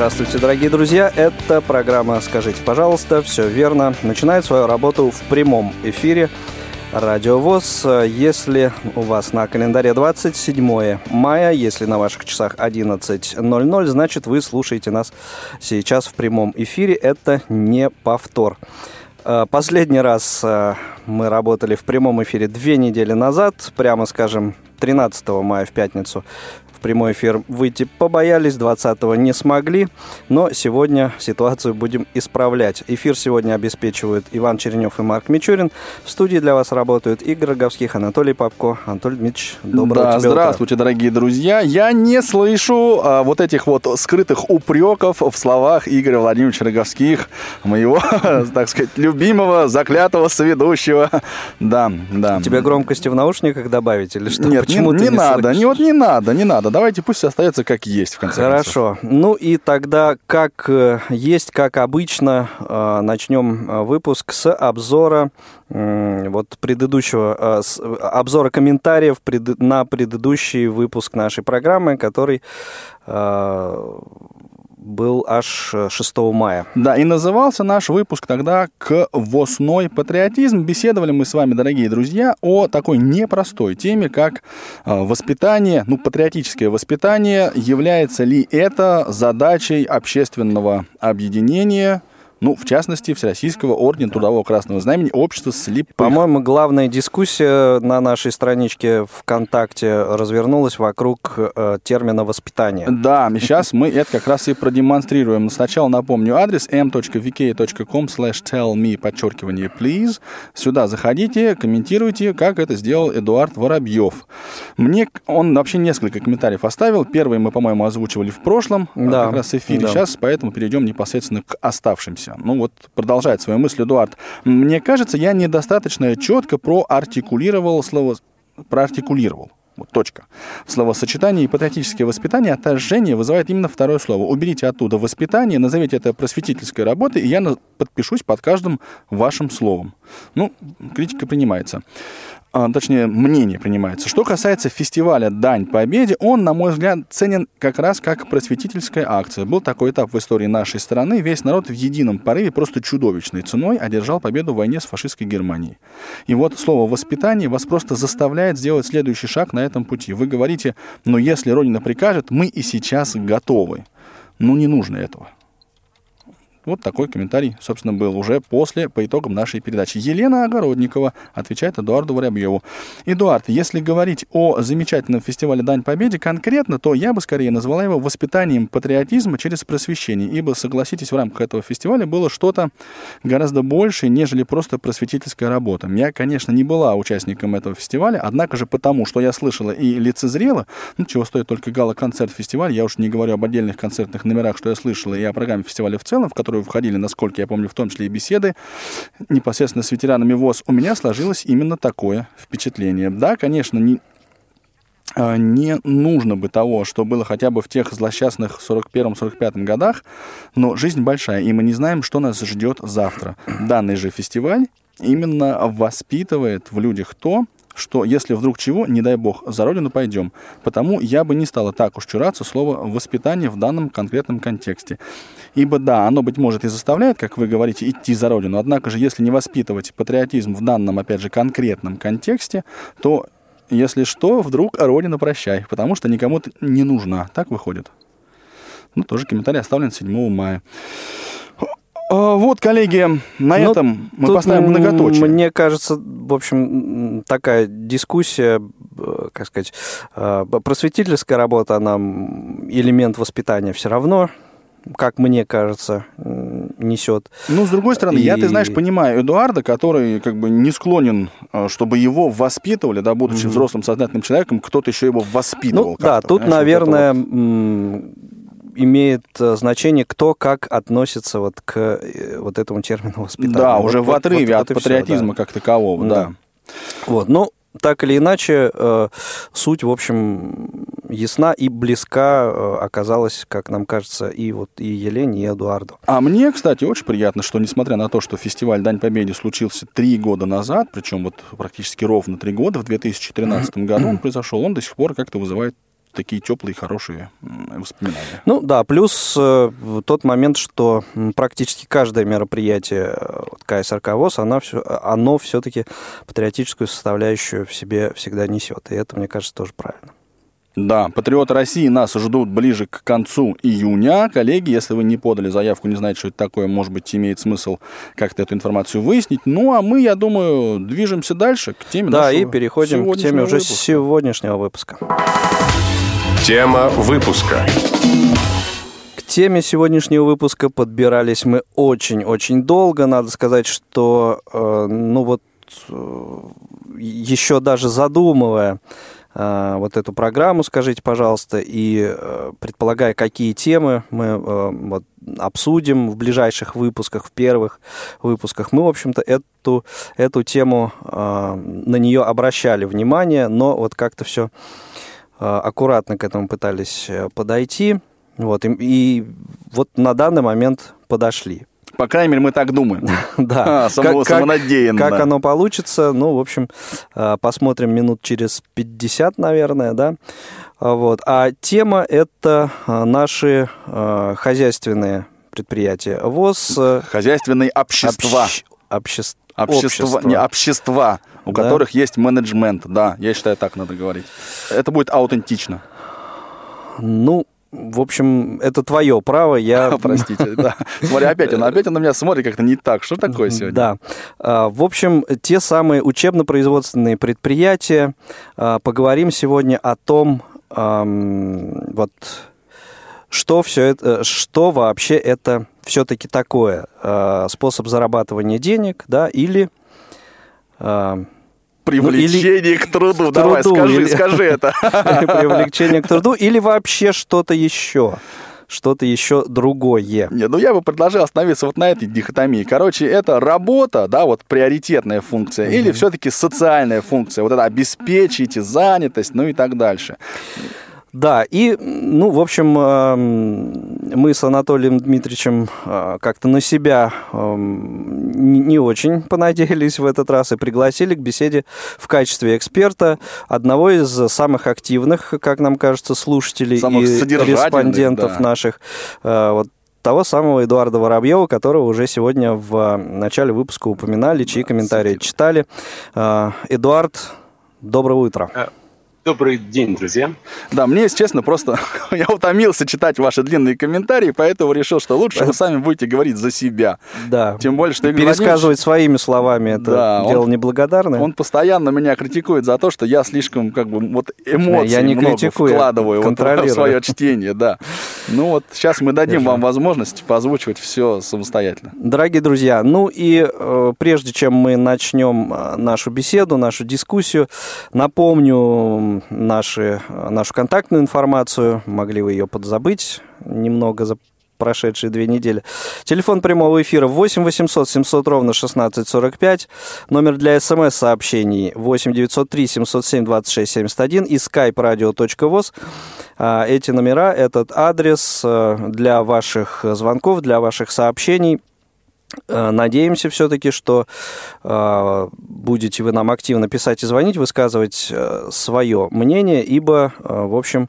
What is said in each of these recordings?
Здравствуйте, дорогие друзья. Это программа «Скажите, пожалуйста». Все верно. Начинает свою работу в прямом эфире Радио ВОЗ. Если у вас на календаре 27 мая, если на ваших часах 11.00, значит вы слушаете нас сейчас в прямом эфире. Это не повтор. Э, последний раз э, мы работали в прямом эфире две недели назад, прямо скажем, 13 мая в пятницу прямой эфир выйти побоялись, 20-го не смогли, но сегодня ситуацию будем исправлять. Эфир сегодня обеспечивают Иван Черенев и Марк Мичурин. В студии для вас работают Игорь Роговских, Анатолий Попко. Анатолий Дмитриевич, доброго да, тебе здравствуйте, утра. дорогие друзья. Я не слышу а, вот этих вот скрытых упреков в словах Игоря Владимировича Роговских, моего, так сказать, любимого, заклятого соведущего. Да, да. Тебе громкости в наушниках добавить или что? Нет, Почему не, не, надо, не, вот не надо, не надо. Давайте пусть остается как есть, в конце концов. Хорошо. Ну и тогда, как э, есть, как обычно, э, начнем э, выпуск с обзора вот предыдущего, с- обзора комментариев на предыдущий выпуск нашей программы, который был аж э, 6 мая. Да, и назывался наш выпуск тогда «Квосной патриотизм». Беседовали мы с вами, дорогие друзья, о такой непростой теме, как э, воспитание, ну, патриотическое воспитание. Является ли это задачей общественного объединения, ну, в частности, Всероссийского ордена Трудового Красного Знамени Общества слепых? По-моему, главная дискуссия на нашей страничке ВКонтакте развернулась вокруг э, термина «воспитание». Да, сейчас мы это как раз и продемонстрируем. Сначала напомню адрес m.vk.com slash tell me, подчеркивание, please. Сюда заходите, комментируйте, как это сделал Эдуард Воробьев. Мне он вообще несколько комментариев оставил. Первый мы, по-моему, озвучивали в прошлом, а, Да, как раз эфире. да. Сейчас поэтому перейдем непосредственно к оставшимся. Ну вот, продолжает свою мысль Эдуард. Мне кажется, я недостаточно четко проартикулировал слово... проартикулировал. Вот точка. В словосочетании патриотическое воспитание отторжение вызывает именно второе слово. Уберите оттуда воспитание, назовите это просветительской работой, и я подпишусь под каждым вашим словом. Ну, критика принимается. А, точнее, мнение принимается. Что касается фестиваля «Дань Победе», он, на мой взгляд, ценен как раз как просветительская акция. Был такой этап в истории нашей страны. Весь народ в едином порыве просто чудовищной ценой одержал победу в войне с фашистской Германией. И вот слово «воспитание» вас просто заставляет сделать следующий шаг на этом пути. Вы говорите, но если Родина прикажет, мы и сейчас готовы. Ну, не нужно этого. Вот такой комментарий, собственно, был уже после, по итогам нашей передачи. Елена Огородникова отвечает Эдуарду Воробьеву. Эдуард, если говорить о замечательном фестивале «Дань Победе» конкретно, то я бы скорее назвала его воспитанием патриотизма через просвещение, ибо, согласитесь, в рамках этого фестиваля было что-то гораздо большее, нежели просто просветительская работа. Я, конечно, не была участником этого фестиваля, однако же потому, что я слышала и лицезрела, ну, чего стоит только гала-концерт фестиваль, я уж не говорю об отдельных концертных номерах, что я слышала, и о программе фестиваля в целом, в которую входили, насколько я помню, в том числе и беседы непосредственно с ветеранами ВОЗ, у меня сложилось именно такое впечатление. Да, конечно, не, а, не нужно бы того, что было хотя бы в тех злосчастных 41-45 годах, но жизнь большая, и мы не знаем, что нас ждет завтра. Данный же фестиваль именно воспитывает в людях то, что если вдруг чего, не дай бог, за родину пойдем. Потому я бы не стала так уж чураться слова «воспитание» в данном конкретном контексте. Ибо да, оно, быть может, и заставляет, как вы говорите, идти за родину. Однако же, если не воспитывать патриотизм в данном, опять же, конкретном контексте, то, если что, вдруг родина прощай, потому что никому ты не нужна. Так выходит. Ну, тоже комментарий оставлен 7 мая. А, Вот, коллеги, на Ну, этом мы поставим многоточие. Мне кажется, в общем, такая дискуссия, э, как сказать, э, просветительская работа, она элемент воспитания все равно, как мне кажется, несет. Ну, с другой стороны, я, И- ты знаешь, понимаю Эдуарда, который как бы не склонен, э, чтобы его воспитывали, да, будучи взрослым сознательным человеком, кто-то еще его воспитывал. Ну да, тут, понимаешь, наверное, вот. Имеет э, значение, кто как относится вот к э, вот этому термину воспитания. Да, вот, уже вот, в отрыве вот, от патриотизма все, да. как такового, да. Да. Вот, ну, так или иначе, э, суть, в общем, ясна и близка э, оказалась, как нам кажется, и вот и Елене, и Эдуарду. А мне, кстати, очень приятно, что несмотря на то, что фестиваль Дань Победе случился три года назад, причем вот практически ровно три года, в 2013 году он произошел, он до сих пор как-то вызывает такие теплые, хорошие воспоминания. Ну да, плюс э, тот момент, что практически каждое мероприятие э, вот, КСРК ВОЗ, она все, оно все-таки патриотическую составляющую в себе всегда несет. И это, мне кажется, тоже правильно. Да, патриоты России нас ждут ближе к концу июня. Коллеги, если вы не подали заявку, не знаете, что это такое, может быть, имеет смысл как-то эту информацию выяснить. Ну, а мы, я думаю, движемся дальше к теме Да, и переходим к теме уже выпуска. сегодняшнего выпуска. Тема выпуска. К теме сегодняшнего выпуска подбирались мы очень-очень долго. Надо сказать, что, э, ну вот, э, еще даже задумывая э, вот эту программу, скажите, пожалуйста, и э, предполагая, какие темы мы э, вот, обсудим в ближайших выпусках, в первых выпусках, мы, в общем-то, эту, эту тему, э, на нее обращали внимание, но вот как-то все аккуратно к этому пытались э, подойти. Вот, и, и вот на данный момент подошли. По крайней мере, мы так думаем. Да. Само- самонадеянно. Как оно получится, ну, в общем, э, посмотрим минут через 50, наверное, да. А Вот. А тема – это э, наши э, хозяйственные предприятия ВОЗ. э, Хозяйственные общества. общ- обществ- Общества, общества. не общества, у Да. которых есть менеджмент. Да, я считаю, так надо говорить. Это будет аутентично. Ну, в общем, это твое право. Я Простите, да. Смотри, опять он, опять он на меня смотрит как-то не так. Что такое сегодня? Да. А, В общем, те самые учебно-производственные предприятия. А, Поговорим сегодня о том, вот что все это, что вообще это все-таки такое А, способ зарабатывания денег, да, или а, Привлечение к труду. к Давай, труду, скажи, или- скажи это. привлечение к труду, или вообще что-то еще, что-то еще другое. Не, ну я бы предложил остановиться вот на этой дихотомии. Короче, это работа, да, вот приоритетная функция, или все-таки социальная функция, вот это обеспечить занятость, ну и так дальше. Да, и, ну, в общем, эм, мы с Анатолием Дмитриевичем э, как-то на себя эм, не очень понадеялись в этот раз и пригласили к беседе в качестве эксперта одного из самых активных, как нам кажется, слушателей Самых и респондентов да. наших. э, вот того самого Эдуарда Воробьева, которого уже сегодня в начале выпуска упоминали, чьи комментарии читали. Э, Эдуард, доброе утро. Добрый день, друзья. Да, мне, если честно, просто я утомился читать ваши длинные комментарии, поэтому решил, что лучше вы сами будете говорить за себя. Да. Тем более, что Игорь Пересказывать своими словами это Да, дело он- неблагодарное. Он постоянно меня критикует за то, что я слишком как бы вот эмоций Я не много критикую, вкладываю вот в свое чтение, да. Ну вот сейчас мы дадим вам возможность позвучивать все самостоятельно. Дорогие друзья, ну и э, прежде чем мы начнем э, нашу беседу, нашу дискуссию, напомню наши, э, нашу контактную информацию. Могли вы ее подзабыть немного за прошедшие две недели. Телефон прямого эфира 8 800 700 ровно 1645. Номер для смс-сообщений 8 903 707 26 71 и skype radio.voz. А, Эти номера, этот адрес э, для ваших звонков, для ваших сообщений. Э, Надеемся все-таки, что э, будете вы нам активно писать и звонить, высказывать свое мнение, ибо, э, в общем,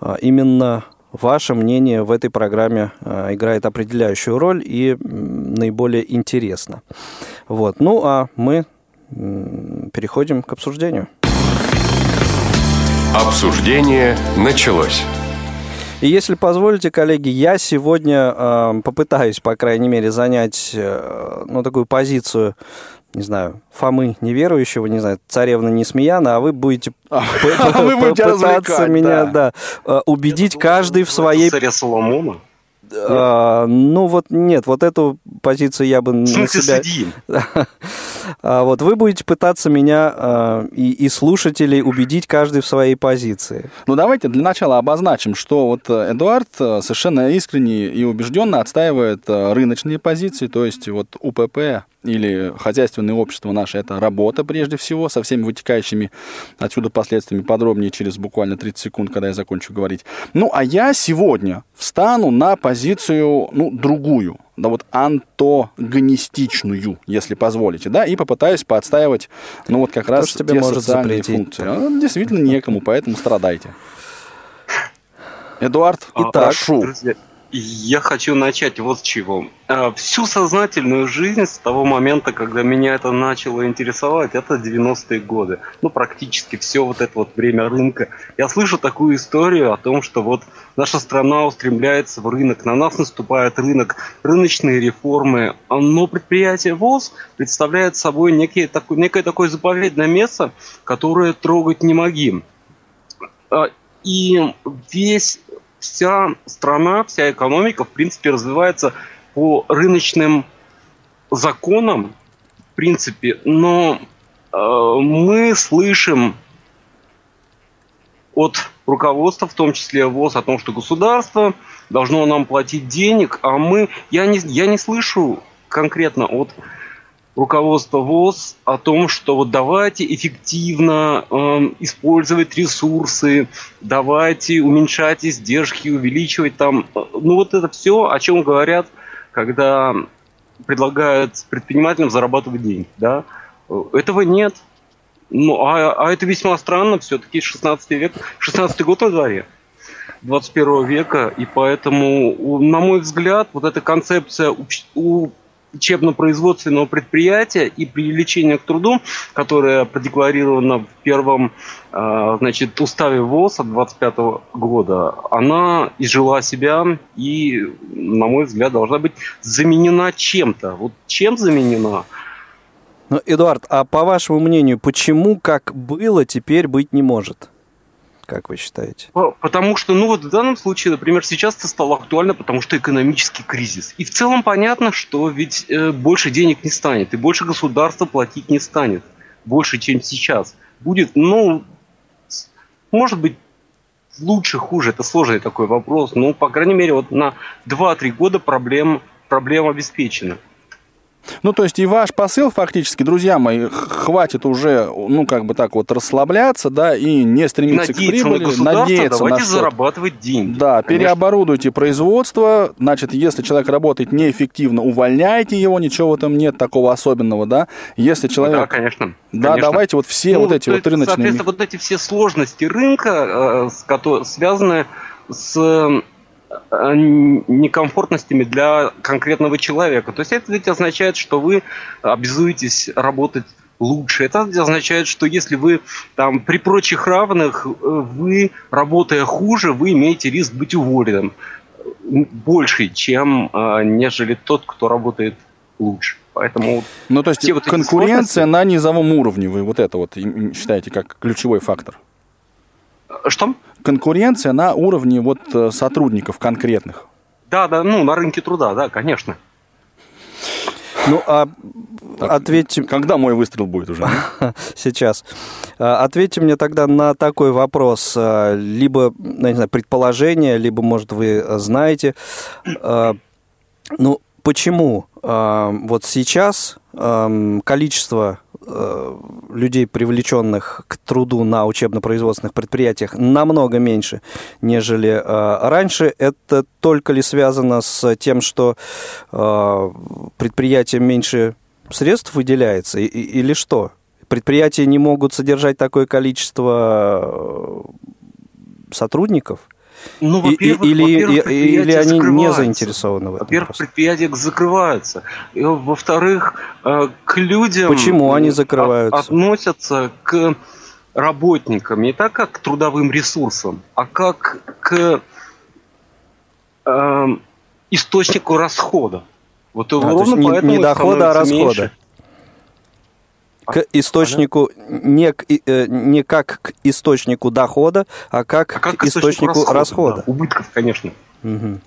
э, именно ваше мнение в этой программе э, играет определяющую роль и м, наиболее интересно. Вот. Ну, а мы м, переходим к обсуждению. Обсуждение началось. И если позволите, коллеги, я сегодня э, попытаюсь, по крайней мере, занять э, ну, такую позицию, не знаю, Фомы неверующего, не знаю, царевна Несмеяна, а вы будете А развлекать, меня, э, убедить каждый в своей... Царя Соломона? Э, ну вот нет, вот эту позицию я бы на себя... судьи? А вот вы будете пытаться меня э, и, и слушателей убедить каждый в своей позиции. Ну, давайте для начала обозначим, что вот э, Эдуард э, совершенно искренне и убежденно отстаивает э, рыночные позиции, то есть вот УПП или хозяйственное общество наше – это работа прежде всего, со всеми вытекающими отсюда последствиями подробнее через буквально 30 секунд, когда я закончу говорить. Ну, а я сегодня встану на позицию, ну, другую, да вот антогонистичную, если позволите, да, и попытаюсь поотстаивать, ну, вот как Кто раз тебе те может социальные запретить? функции. А, Действительно некому, поэтому страдайте. Эдуард, А, прошу. Я хочу начать вот с чего. А, Всю сознательную жизнь с того момента, когда меня это начало интересовать, это 90-е годы. Ну, практически все вот это вот время рынка. Я слышу такую историю о том, что вот наша страна устремляется в рынок, на нас наступает рынок, рыночные реформы. Но предприятие ВОЗ представляет собой некий, такой, некое такое заповедное место, которое трогать не могим. А, И весь вся страна, вся экономика, в принципе, развивается по рыночным законам, в принципе, но э, мы слышим от руководства, в том числе ВОЗ, о том, что государство должно нам платить денег, а мы, я не, я не слышу конкретно от руководства ВОЗ о том, что вот давайте эффективно эм, использовать ресурсы, давайте уменьшать издержки, увеличивать там, э, ну вот это все, о чем говорят, когда предлагают предпринимателям зарабатывать деньги, да, Э, этого нет. Ну, а, а это весьма странно, все-таки 16 век, 16 год на дворе. 21 века, и поэтому, на мой взгляд, вот эта концепция учебно-производственного предприятия и привлечения к труду, которая продекларирована в первом э, значит, уставе ВОЗ от 25 года, она изжила себя и, на мой взгляд, должна быть заменена чем-то. Вот чем заменена? Ну, Эдуард, а по вашему мнению, почему как было, теперь быть не может? Как вы считаете? По- Потому что, ну вот в данном случае, например, сейчас это стало актуально, потому что экономический кризис. И в целом понятно, что ведь э, больше денег не станет, и больше государство платить не станет. Больше, чем сейчас. Будет, ну, может быть, лучше, хуже, это сложный такой вопрос. Но, по крайней мере, вот на 2-3 года проблем, проблема обеспечена. Ну, то есть и ваш посыл фактически, друзья мои, хватит уже, ну, как бы так вот расслабляться, да, и не стремиться к Надеяться на прибыли, государство, надеяться на давайте что-то. зарабатывать деньги. Да, Конечно. переоборудуйте производство, значит, если человек работает неэффективно, увольняйте его, ничего в этом нет такого особенного, да. Если Да, человек... конечно. Да, конечно. давайте вот все Ну, вот эти вот рыночные... Соответственно, вот эти все сложности рынка, э, с кото- связаны с некомфортностями для конкретного человека. То есть это ведь означает, что вы обязуетесь работать лучше. Это означает, что если вы там при прочих равных, э, вы, работая хуже, вы имеете риск быть уволенным больше, чем э, нежели тот, кто работает лучше. Поэтому Ну, то есть вот конкуренция на низовом уровне, вы вот это вот считаете как ключевой фактор? что? Конкуренция на уровне вот э, сотрудников конкретных. Да, да, ну, на рынке труда, да, конечно. Ну, а Так, ответьте Когда мой выстрел будет уже? сейчас. А, Ответьте мне тогда на такой вопрос. А, Либо, ну, не знаю, предположение, либо, может, вы э, знаете. А, Ну, почему вот сейчас количество людей, привлеченных к труду на учебно-производственных предприятиях, намного меньше, нежели э, раньше. Это только ли связано с тем, что э, предприятиям меньше средств выделяется, и- и- или что? Предприятия не могут содержать такое количество э, сотрудников? Ну, во-первых, или, во-первых, или они не заинтересованы в этом? Во-первых, предприятия закрываются. И, во-вторых, э, к людям... Почему они э, закрываются? от- относятся к работникам не так, как к трудовым ресурсам, а как к э, источнику расхода. Вот А, ровно не- поэтому не дохода, а расхода. меньше. К источнику не, к- э, не как к источнику дохода, а как, А как к источнику расхода. да, убытков, конечно. Мгм.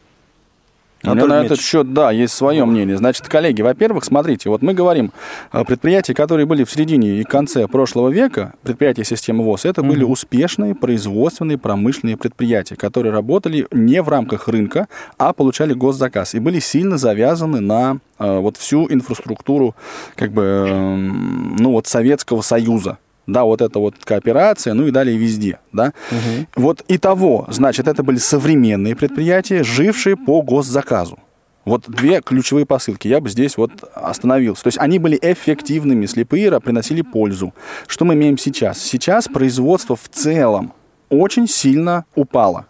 Меня на этот счет, да, есть свое мнение. Значит, коллеги, во-первых, смотрите, вот мы говорим, предприятия, которые были в середине и конце прошлого века, предприятия системы ВОЗ, это mm-hmm. были успешные производственные промышленные предприятия, которые работали не в рамках рынка, а получали госзаказ и были сильно завязаны на э, вот всю инфраструктуру как бы, э, ну вот Советского Союза да, вот эта вот кооперация, ну и далее везде, да. Угу. Вот и того, значит, это были современные предприятия, жившие по госзаказу. Вот две ключевые посылки. Я бы здесь вот остановился. То есть они были эффективными, слепые приносили пользу. Что мы имеем сейчас? Сейчас производство в целом очень сильно упало.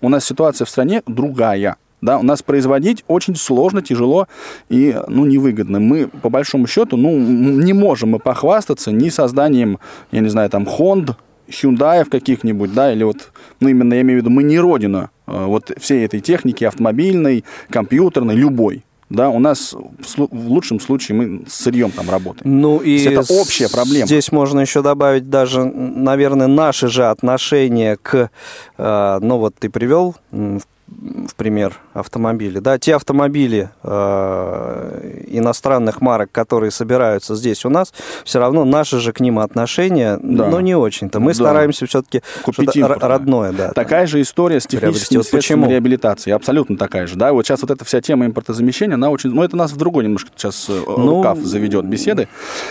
У нас ситуация в стране другая. Да, у нас производить очень сложно, тяжело и ну, невыгодно. Мы, по большому счету, ну, не можем мы похвастаться ни созданием, я не знаю, там, Honda, Hyundai каких-нибудь, да, или вот, ну, именно я имею в виду, мы не родина э, вот всей этой техники автомобильной, компьютерной, любой. Да, у нас в лучшем случае мы с сырьем там работаем. Ну и это общая проблема. Здесь можно еще добавить даже, наверное, наши же отношения к, э, ну вот ты привел в в пример автомобили. Да, те автомобили э, иностранных марок, которые собираются здесь у нас, все равно наши же к ним отношения, да. но не очень-то. Мы да. стараемся все-таки купить родное. Да, такая там, же история с техническими вот средствами реабилитации, абсолютно такая же. Да, вот сейчас вот эта вся тема импортозамещения, она очень, ну это нас в другой немножко сейчас э, ну, рукав заведет беседы.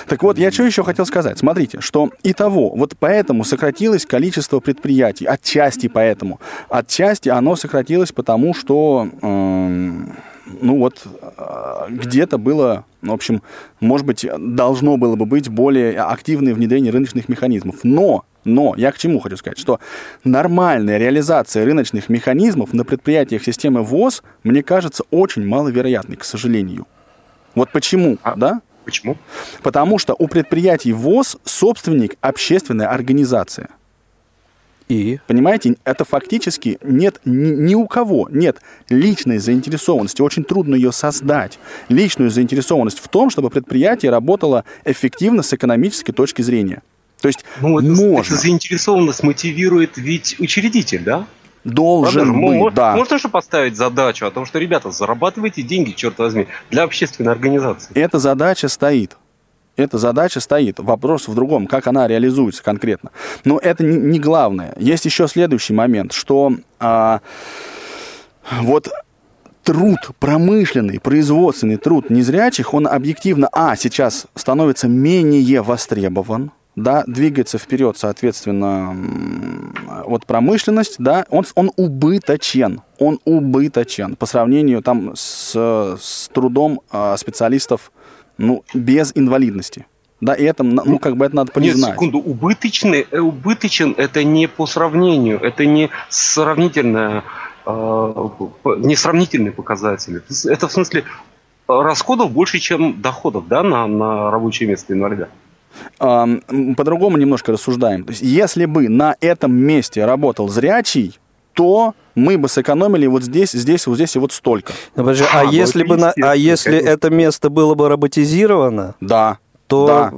Так вот, я что еще хотел сказать? Смотрите, что и того, вот поэтому сократилось количество предприятий, отчасти поэтому, отчасти оно сократилось случилось потому, что, э, ну вот, э, где-то было, в общем, может быть, должно было бы быть более активное внедрение рыночных механизмов. Но но я к чему хочу сказать, что нормальная реализация рыночных механизмов на предприятиях системы ВОЗ, мне кажется, очень маловероятной, к сожалению. Вот почему, а да? Почему? Потому что у предприятий ВОЗ собственник общественная организация – и? Понимаете, это фактически нет ни, ни у кого нет личной заинтересованности. Очень трудно ее создать. Личную заинтересованность в том, чтобы предприятие работало эффективно с экономической точки зрения. То есть ну, это, можно. Эта заинтересованность мотивирует ведь учредитель, да? Должен Правда? быть, можно, да. Можно же поставить задачу о том, что, ребята, зарабатывайте деньги, черт возьми, для общественной организации. Эта задача стоит эта задача стоит. Вопрос в другом, как она реализуется конкретно. Но это не, главное. Есть еще следующий момент, что а, вот труд, промышленный, производственный труд незрячих, он объективно, а, сейчас становится менее востребован, да, двигается вперед, соответственно, вот промышленность, да, он, он убыточен, он убыточен по сравнению там с, с трудом а, специалистов ну, без инвалидности. Да, и это, ну, как бы это надо признать. Нет, секунду, убыточный, э, убыточен это не по сравнению, это не сравнительное, э, не сравнительные показатели. Это в смысле расходов больше, чем доходов, да, на, на рабочее место инвалида. По-другому немножко рассуждаем. То есть, если бы на этом месте работал зрячий, то мы бы сэкономили вот здесь, здесь, вот здесь и вот столько. Ну, подожди, а, а если бы на, а если это место было бы роботизировано? Да. То да.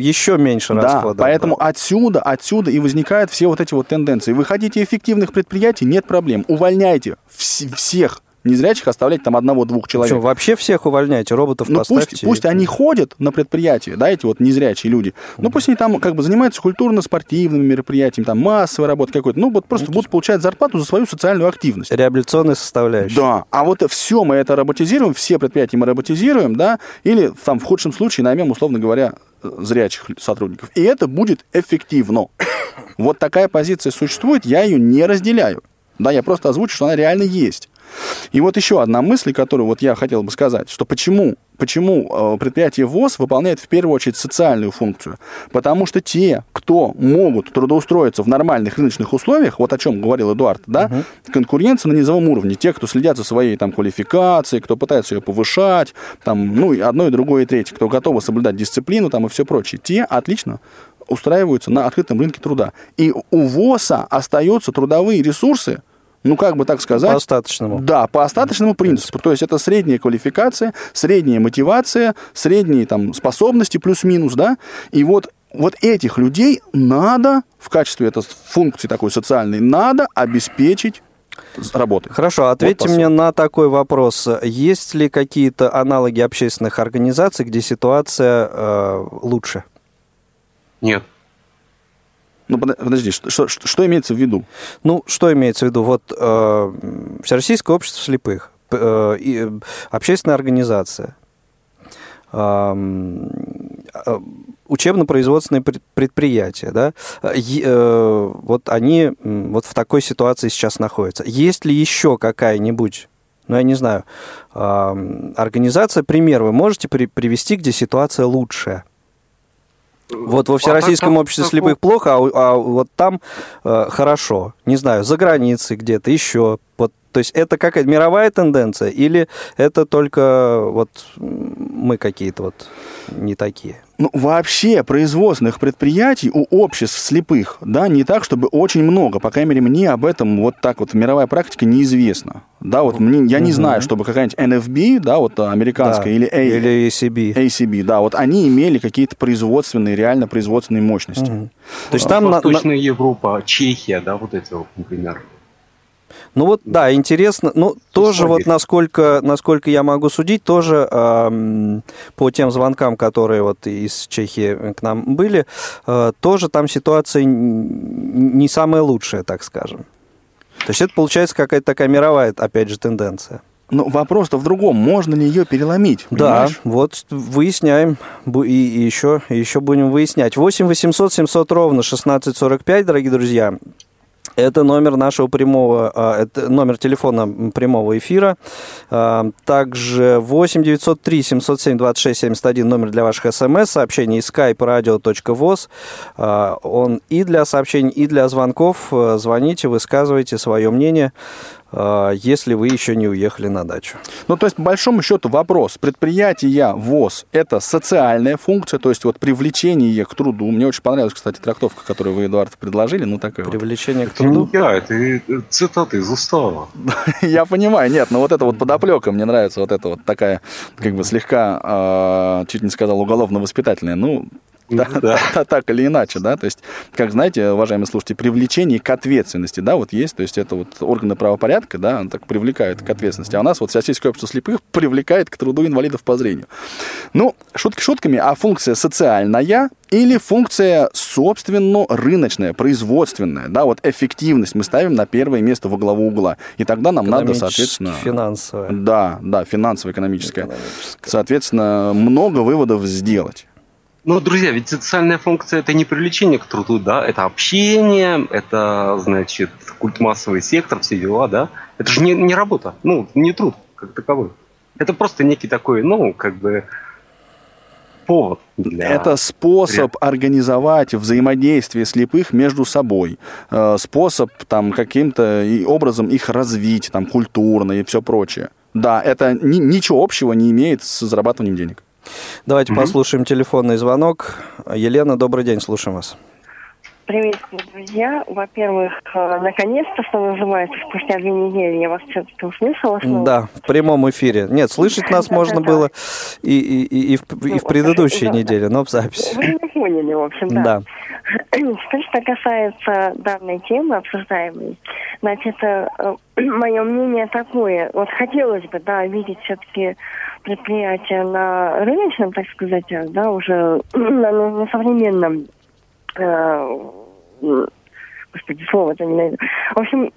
еще меньше да, расходов. Поэтому да. отсюда, отсюда и возникают все вот эти вот тенденции. Вы хотите эффективных предприятий, нет проблем. Увольняйте вс- всех незрячих оставлять там одного-двух человек. Что, вообще всех увольняйте, роботов ну, поставьте. Пусть, пусть они ходят на предприятия, да, эти вот незрячие люди, ну пусть они там как бы занимаются культурно-спортивными мероприятиями, там массовой работой какой-то, ну вот просто ну, будут получать зарплату за свою социальную активность. Реабилитационная составляющая. Да, а вот все мы это роботизируем, все предприятия мы роботизируем, да, или там в худшем случае наймем, условно говоря, зрячих сотрудников. И это будет эффективно. Вот такая позиция существует, я ее не разделяю. Да, я просто озвучу, что она реально есть. И вот еще одна мысль, которую вот я хотел бы сказать, что почему, почему э, предприятие ВОЗ выполняет в первую очередь социальную функцию. Потому что те, кто могут трудоустроиться в нормальных рыночных условиях, вот о чем говорил Эдуард, да, угу. конкуренция на низовом уровне, те, кто следят за своей там квалификацией, кто пытается ее повышать, там, ну, и одно, и другое, и третье, кто готовы соблюдать дисциплину там и все прочее, те отлично устраиваются на открытом рынке труда. И у ВОЗа остаются трудовые ресурсы, ну, как бы так сказать... По остаточному. Да, по остаточному принципу. То есть это средняя квалификация, средняя мотивация, средние там способности плюс-минус, да. И вот вот этих людей надо в качестве этой функции такой социальной надо обеспечить работы. Хорошо, ответьте вот мне на такой вопрос. Есть ли какие-то аналоги общественных организаций, где ситуация э, лучше? Нет. Ну, подожди, что, что, что имеется в виду? Ну, что имеется в виду? Вот э, Всероссийское общество слепых, э, э, общественная организация, э, учебно-производственные предприятия, да, э, вот они вот в такой ситуации сейчас находятся. Есть ли еще какая-нибудь ну, я не знаю, организация, пример вы можете привести, где ситуация лучшая? Вот во Всероссийском обществе слепых плохо, а, а вот там э, хорошо. Не знаю, за границей где-то, еще. Вот, то есть это какая-то мировая тенденция или это только вот мы какие-то вот не такие? Ну, вообще производственных предприятий у обществ слепых, да, не так, чтобы очень много. По крайней мере, мне об этом вот так вот мировая практика неизвестна. Да, вот мне, я не знаю, чтобы какая-нибудь NFB, да, вот американская, да, или, A, или ACB. ACB, да, вот они имели какие-то производственные, реально производственные мощности. Угу. То есть там... Восточная на... Европа, Чехия, да, вот вот, например. Ну вот, да, интересно. Ну, тоже вот насколько, насколько я могу судить, тоже э, по тем звонкам, которые вот из Чехии к нам были, э, тоже там ситуация не самая лучшая, так скажем. То есть это получается какая-то такая мировая, опять же, тенденция. Но вопрос-то в другом, можно ли ее переломить? Понимаешь? Да, вот выясняем, и, и еще, еще будем выяснять. 8 800 700 ровно 1645, дорогие друзья. Это номер нашего прямого, а, это номер телефона прямого эфира. А, также 8 903 707 26 71 номер для ваших смс, сообщений skype radio.voz. А, он и для сообщений, и для звонков. Звоните, высказывайте свое мнение. А, если вы еще не уехали на дачу. Ну, то есть, по большому счету, вопрос. Предприятие ВОЗ – это социальная функция, то есть вот привлечение к труду. Мне очень понравилась, кстати, трактовка, которую вы, Эдуард, предложили. Ну, такая Привлечение вот. к труду? Я, это цитаты из устава. Я понимаю, нет, но вот это вот подоплека, мне нравится вот это вот такая, как бы слегка, а, чуть не сказал, уголовно-воспитательная. Ну, да, да. да, так или иначе, да, то есть, как знаете, уважаемые слушатели, привлечение к ответственности, да, вот есть, то есть это вот органы правопорядка, да, так привлекают к ответственности, а у нас вот Всероссийское общество слепых привлекает к труду инвалидов по зрению. Ну, шутки шутками, а функция социальная или функция, собственно, рыночная, производственная, да, вот эффективность мы ставим на первое место во главу угла, и тогда нам надо, соответственно... Финансовая. Да, да, финансово-экономическая. Соответственно, много выводов сделать. Ну, друзья, ведь социальная функция это не привлечение к труду, да, это общение, это, значит, культ массовый сектор, все дела, да. Это же не, не работа, ну, не труд как таковой. Это просто некий такой, ну, как бы повод. Для... Это способ организовать взаимодействие слепых между собой, э, способ там каким-то образом их развить, там, культурно и все прочее. Да, это ни, ничего общего не имеет с зарабатыванием денег. Давайте mm-hmm. послушаем телефонный звонок. Елена, добрый день, слушаем вас. Приветствую, друзья. Во-первых, э, наконец-то, что называется, спустя две недели я вас все-таки услышала снова. Да, в прямом эфире. Нет, слышать нас можно было и, и, и, и, в, и в предыдущей неделе, но в записи. Вы не поняли, в общем, да. да. Что касается данной темы обсуждаемой, значит, э, мое мнение такое. Вот хотелось бы, да, видеть все-таки предприятия на рыночном, так сказать, да, уже на, на современном э, господи, слово-то не найду. В общем,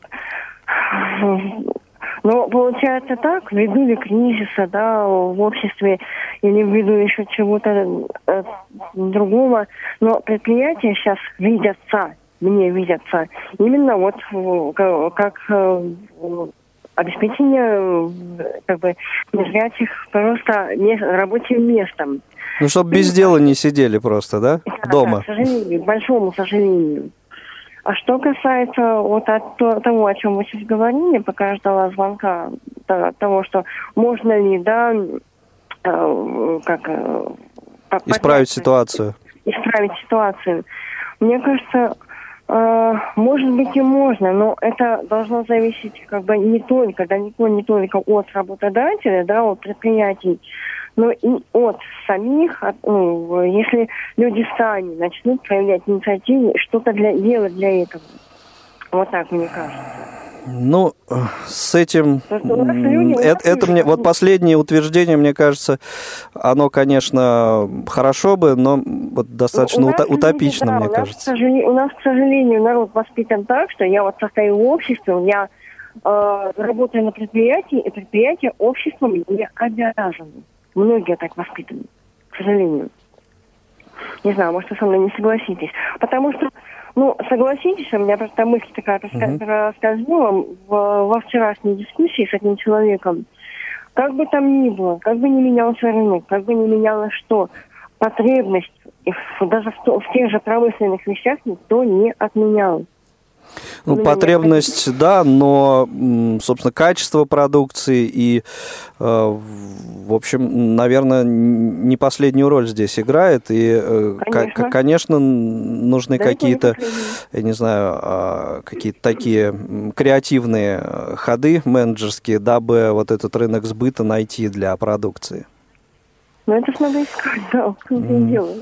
ну, получается так, ввиду кризиса, да, в обществе или ввиду еще чего-то э, другого, но предприятия сейчас видятся, мне видятся, именно вот как, как э, обеспечение как бы незрячих просто мест, рабочим местом. Ну, чтобы без дела не сидели просто, да? да Дома. Да, к сожалению, к большому сожалению. А что касается вот от того, о чем вы сейчас говорили, пока я ждала звонка, того, что можно ли, да, э, как... Э, исправить ситуацию. Исправить ситуацию. Мне кажется, э, может быть и можно, но это должно зависеть как бы не только, далеко не только от работодателя, да, от предприятий, но и от самих, от, ну, если люди сами начнут проявлять инициативу, что-то для, делать для этого. Вот так, мне кажется. Ну, с этим... Это, это мне... Вот последнее утверждение, мне кажется, оно, конечно, хорошо бы, но вот достаточно ута- утопично, да, мне у кажется. Нас, у нас, к сожалению, народ воспитан так, что я вот состою в обществе, я э, работаю на предприятии, и предприятие обществом не обязано. Многие так воспитаны, к сожалению. Не знаю, может, вы со мной не согласитесь. Потому что ну, согласитесь, у меня просто мысль такая проскользнула во вчерашней дискуссии с этим человеком. Как бы там ни было, как бы ни менялся рынок, как бы ни менялось что, потребность даже в, в тех же промышленных вещах никто не отменял. Ну, потребность, да, но, собственно, качество продукции и, э, в общем, наверное, не последнюю роль здесь играет. И, э, конечно, конечно нужны какие-то, я не знаю, а, какие-то такие креативные ходы менеджерские, дабы вот этот рынок сбыта найти для продукции. Ну, это ж надо искать, да, в том дело.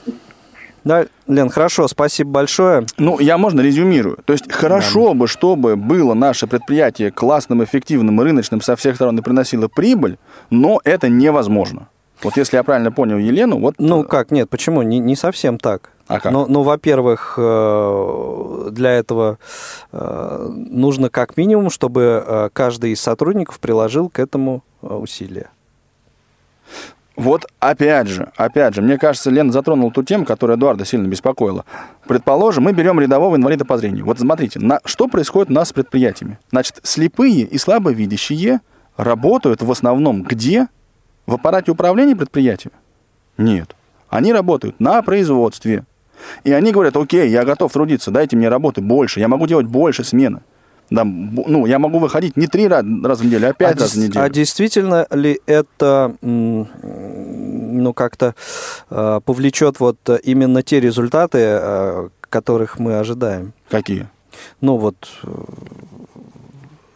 Да, Лен, хорошо, спасибо большое. Ну, я можно резюмирую. То есть хорошо да. бы, чтобы было наше предприятие классным, эффективным, рыночным со всех сторон и приносило прибыль, но это невозможно. Вот если я правильно понял Елену, вот... Ну э, как, нет, почему? Не, не совсем так. А как? Ну, ну, во-первых, э, для этого э, нужно как минимум, чтобы каждый из сотрудников приложил к этому усилия. Вот опять же, опять же, мне кажется, Лена затронула ту тему, которая Эдуарда сильно беспокоила. Предположим, мы берем рядового инвалида по зрению. Вот смотрите, на, что происходит у нас с предприятиями? Значит, слепые и слабовидящие работают в основном где? В аппарате управления предприятием? Нет. Они работают на производстве. И они говорят, окей, я готов трудиться, дайте мне работы больше, я могу делать больше смены. Да, ну, я могу выходить не три раза в неделю, а пять а раз в неделю. А действительно ли это ну, как-то э, повлечет вот именно те результаты, э, которых мы ожидаем? Какие? Ну, вот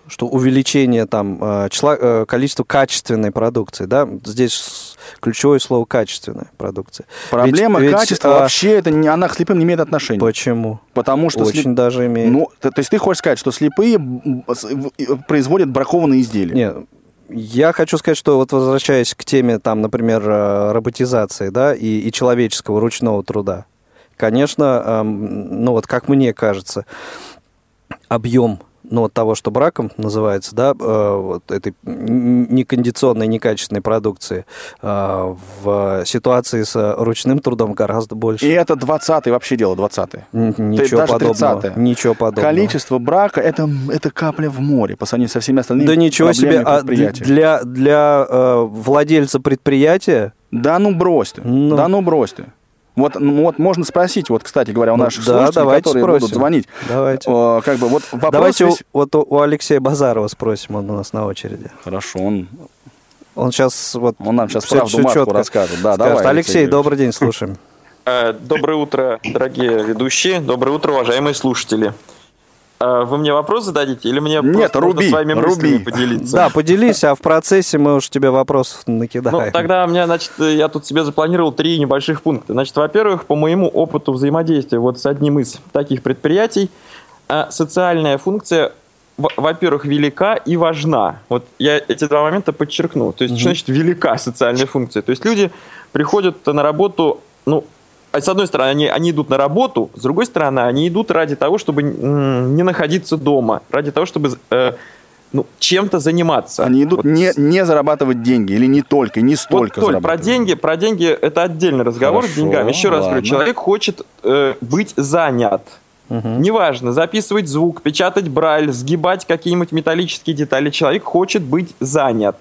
что увеличение там э, числа, э, количества качественной продукции, да, здесь ключевое слово качественная продукция. Проблема ведь, качества ведь, вообще это не, она к слепым не имеет отношения. Почему? Потому что очень слеп... даже имеет. Ну, то, то есть ты хочешь сказать, что слепые производят бракованные изделия? Нет, я хочу сказать, что вот возвращаясь к теме, там, например, э, роботизации, да, и, и человеческого ручного труда, конечно, эм, ну вот как мне кажется, объем ну, вот того, что браком называется, да, э, вот этой некондиционной, некачественной продукции, э, в ситуации с ручным трудом гораздо больше. И это 20-й вообще дело, 20-й. Ничего даже подобного. 30 Ничего подобного. Количество брака это, это капля в море по сравнению со всеми остальными Да ничего себе, а для, для э, владельца предприятия да ну брось ты, ну. да ну брось ты. Вот, вот можно спросить, вот, кстати говоря, у ну наших да, слушателей, которые спросим. будут звонить. Давайте. Э, как бы, вот вопрос давайте весь... у, вот у Алексея Базарова спросим, он у нас на очереди. Хорошо, он... Он сейчас вот... Он нам сейчас все, правду все расскажет. Да, давай, Алексей, Алексей добрый день, слушаем. Э, доброе утро, дорогие ведущие. Доброе утро, уважаемые слушатели. А, вы мне вопрос зададите или мне Нет, руби, с вами руби. поделиться? Да, поделись, а в процессе мы уж тебе вопрос накидаем. Ну, тогда у меня, значит, я тут себе запланировал три небольших пункта. Значит, во-первых, по моему опыту взаимодействия вот с одним из таких предприятий, а, социальная функция во-первых, велика и важна. Вот я эти два момента подчеркну. То есть, угу. что значит велика социальная функция? То есть люди приходят на работу, ну, с одной стороны, они, они идут на работу, с другой стороны, они идут ради того, чтобы не находиться дома, ради того, чтобы э, ну, чем-то заниматься. Они идут вот. не, не зарабатывать деньги или не только, не столько вот, Толь, про деньги, про деньги это отдельный разговор Хорошо, с деньгами. Еще ладно. раз говорю, человек хочет э, быть занят. Угу. Неважно, записывать звук, печатать брайль, сгибать какие-нибудь металлические детали. Человек хочет быть занят.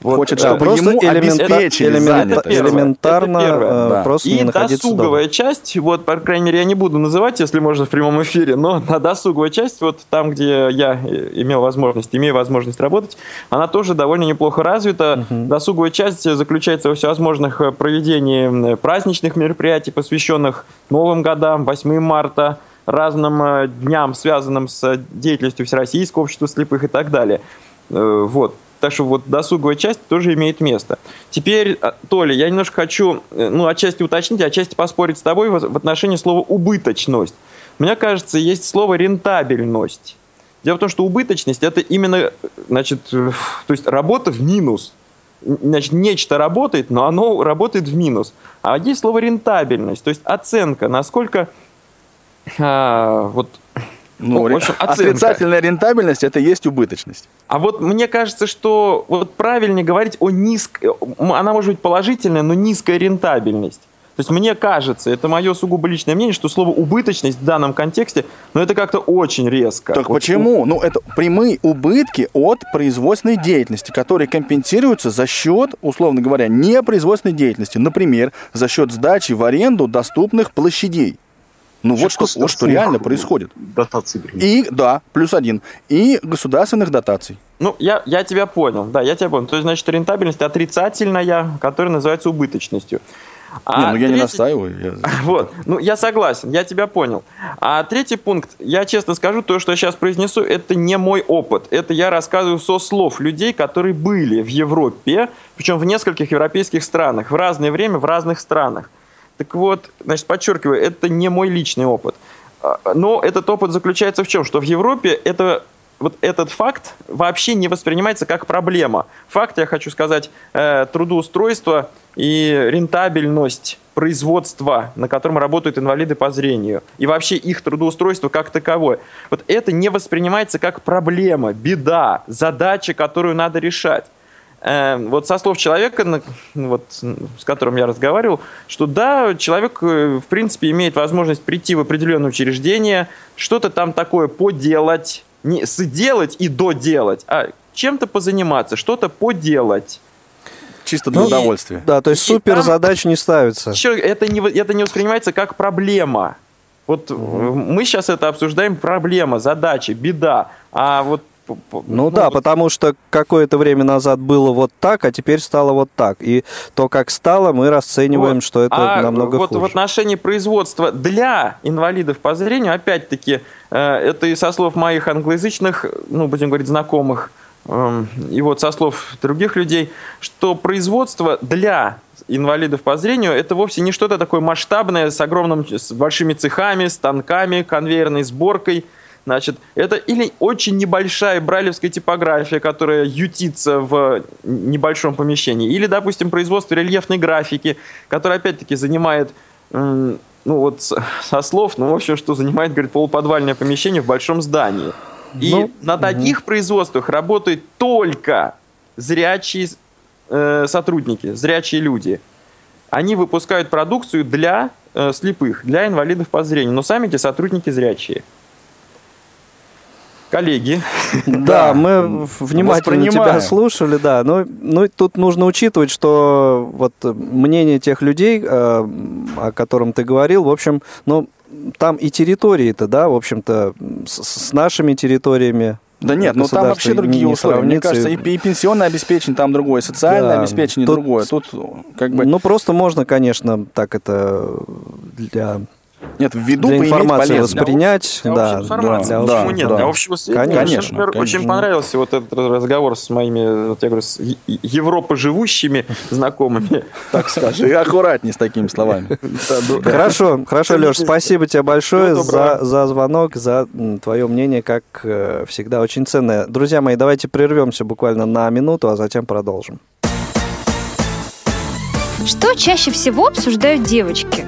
Вот, Хочет, чтобы да, ему обеспечили элемент, элементарно это э, да. просто И не находиться досуговая дома. часть, вот, по крайней мере, я не буду называть, если можно в прямом эфире, но на досуговая часть, вот там, где я имел возможность, имею возможность работать, она тоже довольно неплохо развита. Угу. Досуговая часть заключается во всевозможных э, проведении праздничных мероприятий, посвященных Новым годам, 8 марта, разным э, дням, связанным с деятельностью Всероссийского общества слепых и так далее. Вот. Так что вот досуговая часть тоже имеет место. Теперь, а, Толя, я немножко хочу, э, ну, отчасти уточнить, отчасти поспорить с тобой в отношении слова «убыточность». Мне кажется, есть слово «рентабельность». Дело в том, что убыточность это именно, значит, то есть работа в минус. Значит, нечто работает, но оно работает в минус. А есть слово рентабельность, то есть оценка, насколько а, вот ну, ну, в общем, отрицательная рентабельность это есть убыточность. А вот мне кажется, что вот правильнее говорить о низкой, она может быть положительная, но низкая рентабельность. То есть мне кажется, это мое сугубо личное мнение, что слово убыточность в данном контексте, ну это как-то очень резко. Так вот, почему? Ну это прямые убытки от производственной деятельности, которые компенсируются за счет, условно говоря, непроизводственной деятельности. Например, за счет сдачи в аренду доступных площадей. Ну вот что, вот что реально происходит. Дотации. И, да, плюс один. И государственных дотаций. Ну, я, я тебя понял, да, я тебя понял. То есть, значит, рентабельность отрицательная, которая называется убыточностью. А не, ну я третий... не настаиваю. Я... Вот, ну я согласен, я тебя понял. А третий пункт, я честно скажу, то, что я сейчас произнесу, это не мой опыт. Это я рассказываю со слов людей, которые были в Европе, причем в нескольких европейских странах, в разное время, в разных странах. Так вот, значит, подчеркиваю, это не мой личный опыт. А, но этот опыт заключается в чем? Что в Европе это вот этот факт вообще не воспринимается как проблема. Факт, я хочу сказать, э, трудоустройство и рентабельность производства, на котором работают инвалиды по зрению, и вообще их трудоустройство как таковое. Вот это не воспринимается как проблема, беда, задача, которую надо решать. Э, вот со слов человека, вот, с которым я разговаривал, что да, человек, э, в принципе, имеет возможность прийти в определенное учреждение, что-то там такое поделать, не сделать и доделать, а чем-то позаниматься, что-то поделать. Чисто для ну, удовольствия. Да, то есть супер там, задач не ставится. Это не, это не воспринимается как проблема. Вот угу. мы сейчас это обсуждаем проблема, задача, беда. А вот ну, ну да, потому что какое-то время назад было вот так, а теперь стало вот так. И то, как стало, мы расцениваем, вот. что это а намного вот хуже. в отношении производства для инвалидов по зрению, опять-таки, э, это и со слов моих англоязычных, ну, будем говорить, знакомых, эм, и вот со слов других людей, что производство для инвалидов по зрению это вовсе не что-то такое масштабное с огромным, с большими цехами, станками, конвейерной сборкой – Значит, это или очень небольшая брайлевская типография, которая ютится в небольшом помещении, или, допустим, производство рельефной графики, которая, опять-таки, занимает ну вот со слов, ну, в общем, что занимает, говорит, полуподвальное помещение в большом здании. И ну, на таких угу. производствах работают только зрячие э, сотрудники, зрячие люди. Они выпускают продукцию для э, слепых, для инвалидов по зрению, но сами эти сотрудники зрячие коллеги. Да, мы внимательно тебя слушали, да. Но, ну, тут нужно учитывать, что вот мнение тех людей, э, о котором ты говорил, в общем, ну, там и территории-то, да, в общем-то, с, с нашими территориями да нет, ну там вообще другие условия. Мне кажется, и, и пенсионное обеспечение там другое, социальное да, обеспечение тут, другое. Тут как бы... Ну просто можно, конечно, так это для нет, в виду для информации воспринять, для, да, для, для, да, общего, нет, да. для общего конечно, конечно, конечно. Очень понравился вот этот разговор с моими, вот я говорю, с Европа живущими знакомыми, так скажем. И аккуратнее с такими словами. Хорошо, хорошо, Леш, спасибо тебе большое за, за звонок, за твое мнение, как э, всегда, очень ценное. Друзья мои, давайте прервемся буквально на минуту, а затем продолжим. Что чаще всего обсуждают девочки?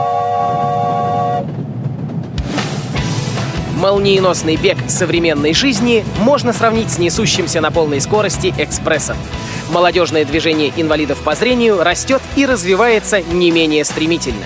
Молниеносный бег современной жизни можно сравнить с несущимся на полной скорости экспрессом. Молодежное движение инвалидов по зрению растет и развивается не менее стремительно.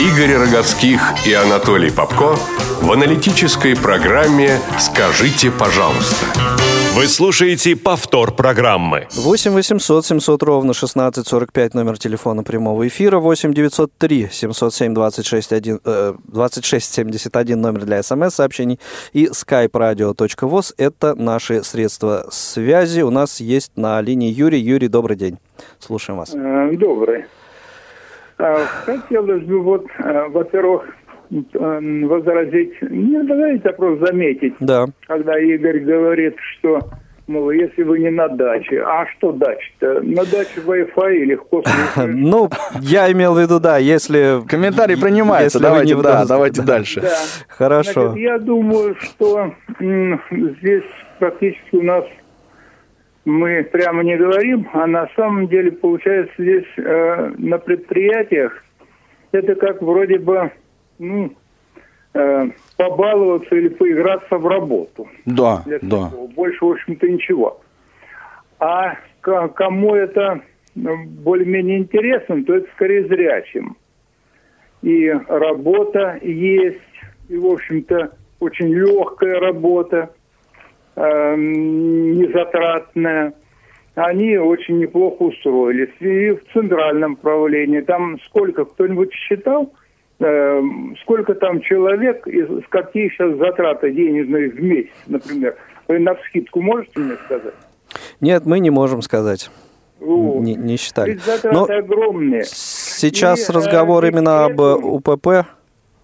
Игорь Роговских и Анатолий Попко в аналитической программе «Скажите, пожалуйста». Вы слушаете повтор программы. 8 800 700 ровно 1645 номер телефона прямого эфира. 8 903 707 26, 1, э, 26 71 номер для смс-сообщений. И skype-radio.voz – это наши средства связи. У нас есть на линии Юрий. Юрий, добрый день. Слушаем вас. Э, добрый. А, хотелось бы вот, э, во-первых, возразить, не возразить, а просто заметить, да. когда Игорь говорит, что, мол, если вы не на даче, а что дача-то? На даче Wi-Fi легко. Ну, я имел в виду, да, если... Комментарий принимается, давайте, да, давайте дальше. Хорошо. я думаю, что здесь практически у нас мы прямо не говорим, а на самом деле получается здесь э, на предприятиях это как вроде бы ну, э, побаловаться или поиграться в работу. Да, да. Больше, в общем-то, ничего. А кому это ну, более-менее интересно, то это скорее зрячим. И работа есть, и, в общем-то, очень легкая работа, э, незатратная. Они очень неплохо устроились. И в центральном правлении. Там сколько кто-нибудь считал? Э, сколько там человек, и какие сейчас затраты денежные в месяц, например. Вы на скидку можете мне сказать? Нет, мы не можем сказать. Не, не считали. Но огромные. Сейчас и, разговор а, именно об УПП.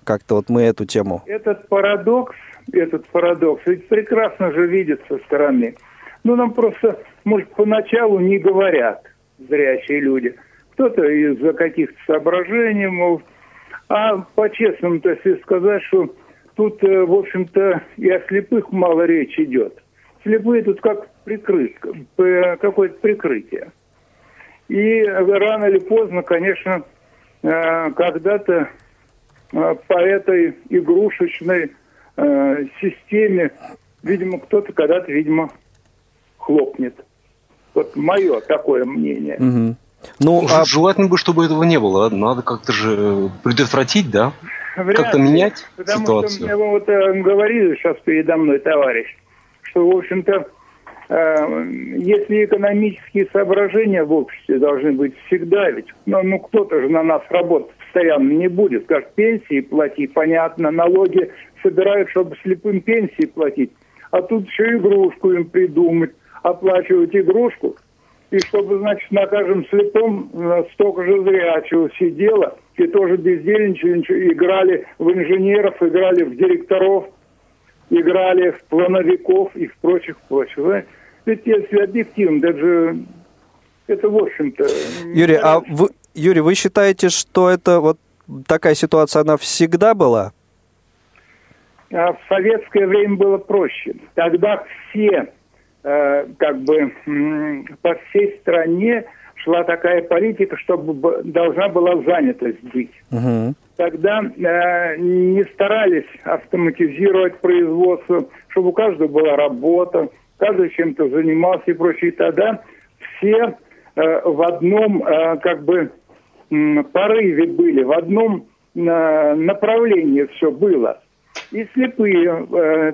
Как-то вот мы эту тему. Этот парадокс, этот парадокс, ведь прекрасно же видит со стороны. Ну, нам просто, может, поначалу не говорят зрячие люди. Кто-то из-за каких-то соображений, мол, а по-честному-то, если сказать, что тут, э, в общем-то, и о слепых мало речи идет. Слепые тут как прикрытка, какое-то прикрытие. И рано или поздно, конечно, э, когда-то э, по этой игрушечной системе, видимо, кто-то когда-то, видимо, хлопнет. Вот мое такое мнение. Угу. Ну, а... Желательно бы, чтобы этого не было. Надо как-то же предотвратить, да? Как-то менять потому ситуацию. Что мне вот э, говорили сейчас передо мной товарищ, что, в общем-то, э, если экономические соображения в обществе должны быть всегда, ведь ну, ну кто-то же на нас работать постоянно не будет. Как пенсии платить, понятно, налоги собирают, чтобы слепым пенсии платить. А тут еще игрушку им придумать, оплачивать игрушку – и чтобы, значит, на каждом слепом э, столько же зрячего сидело, и тоже бездельничали, играли в инженеров, играли в директоров, играли в плановиков и в прочих, прочих. Ведь если объективно, даже это, в общем-то... Юрий, а вы, Юрий, вы считаете, что это вот такая ситуация, она всегда была? А в советское время было проще. Тогда все Э, как бы по всей стране шла такая политика, чтобы должна была занятость быть. Угу. Тогда э, не старались автоматизировать производство, чтобы у каждого была работа, каждый чем-то занимался и прочее. И тогда все э, в одном э, как бы порыве были, в одном э, направлении все было. И слепые, э,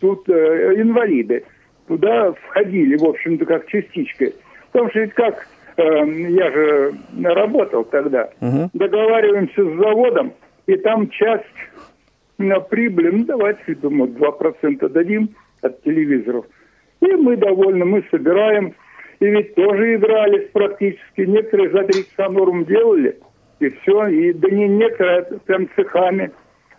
тут э, инвалиды туда входили, в общем-то, как частичка. Потому что ведь как, э, я же работал тогда, угу. договариваемся с заводом, и там часть на прибыли, ну давайте, думаю, 2% дадим от телевизоров. И мы довольны, мы собираем. И ведь тоже игрались практически. Некоторые за три часа норм делали, и все. И да не некоторые, а прям цехами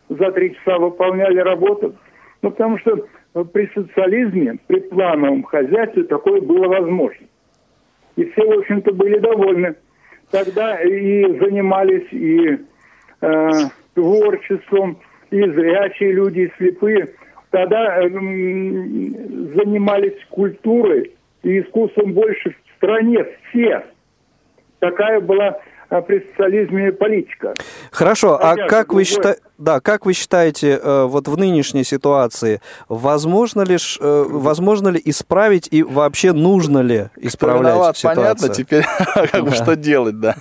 за три часа выполняли работу. Ну, потому что при социализме, при плановом хозяйстве такое было возможно. И все, в общем-то, были довольны. Тогда и занимались и э, творчеством, и зрячие люди, и слепые. Тогда э, занимались культурой и искусством больше в стране, все. Такая была при социализме политика. Хорошо, а как вы, считаете, да, как вы считаете, э, вот в нынешней ситуации, возможно ли, э, возможно ли исправить и вообще нужно ли исправлять Кто ситуацию? понятно, теперь как бы что делать, да.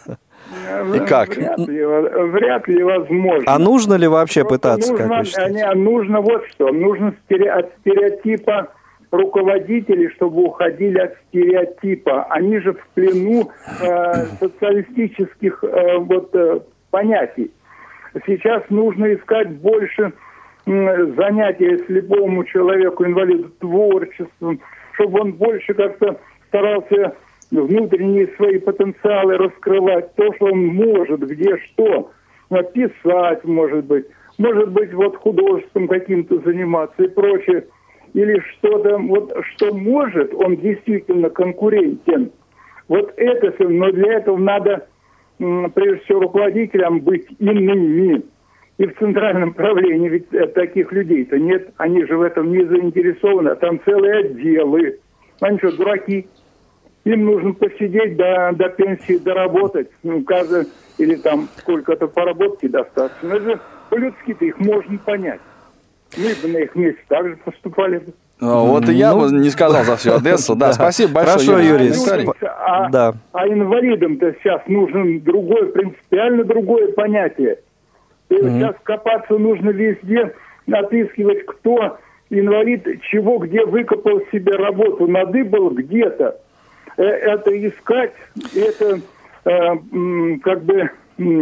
И как? Вряд ли, вряд ли возможно. А нужно ли вообще пытаться, нужно, как вы считаете? не, нужно вот что. Нужно от стереотипа руководителей, чтобы уходили от стереотипа. Они же в плену э, социалистических э, вот, э, понятий. Сейчас нужно искать больше м, занятия слепому человеку, инвалиду, творчеством, чтобы он больше как-то старался внутренние свои потенциалы раскрывать, то, что он может, где что, писать, может быть, может быть, вот художеством каким-то заниматься и прочее, или что-то, вот что может, он действительно конкурентен. Вот это все, но для этого надо, прежде всего, руководителям быть иными. И в центральном правлении ведь э, таких людей-то нет, они же в этом не заинтересованы, а там целые отделы. Они что, дураки? Им нужно посидеть до, до пенсии, доработать. Ну, каждый, или там сколько-то поработки достаточно. Это же по-людски-то их можно понять. Мы бы на их месте также поступали бы. Ну, Вот и я бы не сказал за всю Одессу. Да, спасибо большое, Хорошо, Юрий. Комментарий. А, Да. а инвалидам-то сейчас нужно другое, принципиально другое понятие. И Сейчас копаться нужно везде, отыскивать, кто инвалид, чего, где выкопал себе работу, надыбал где-то. Э, Это искать, это э, как бы...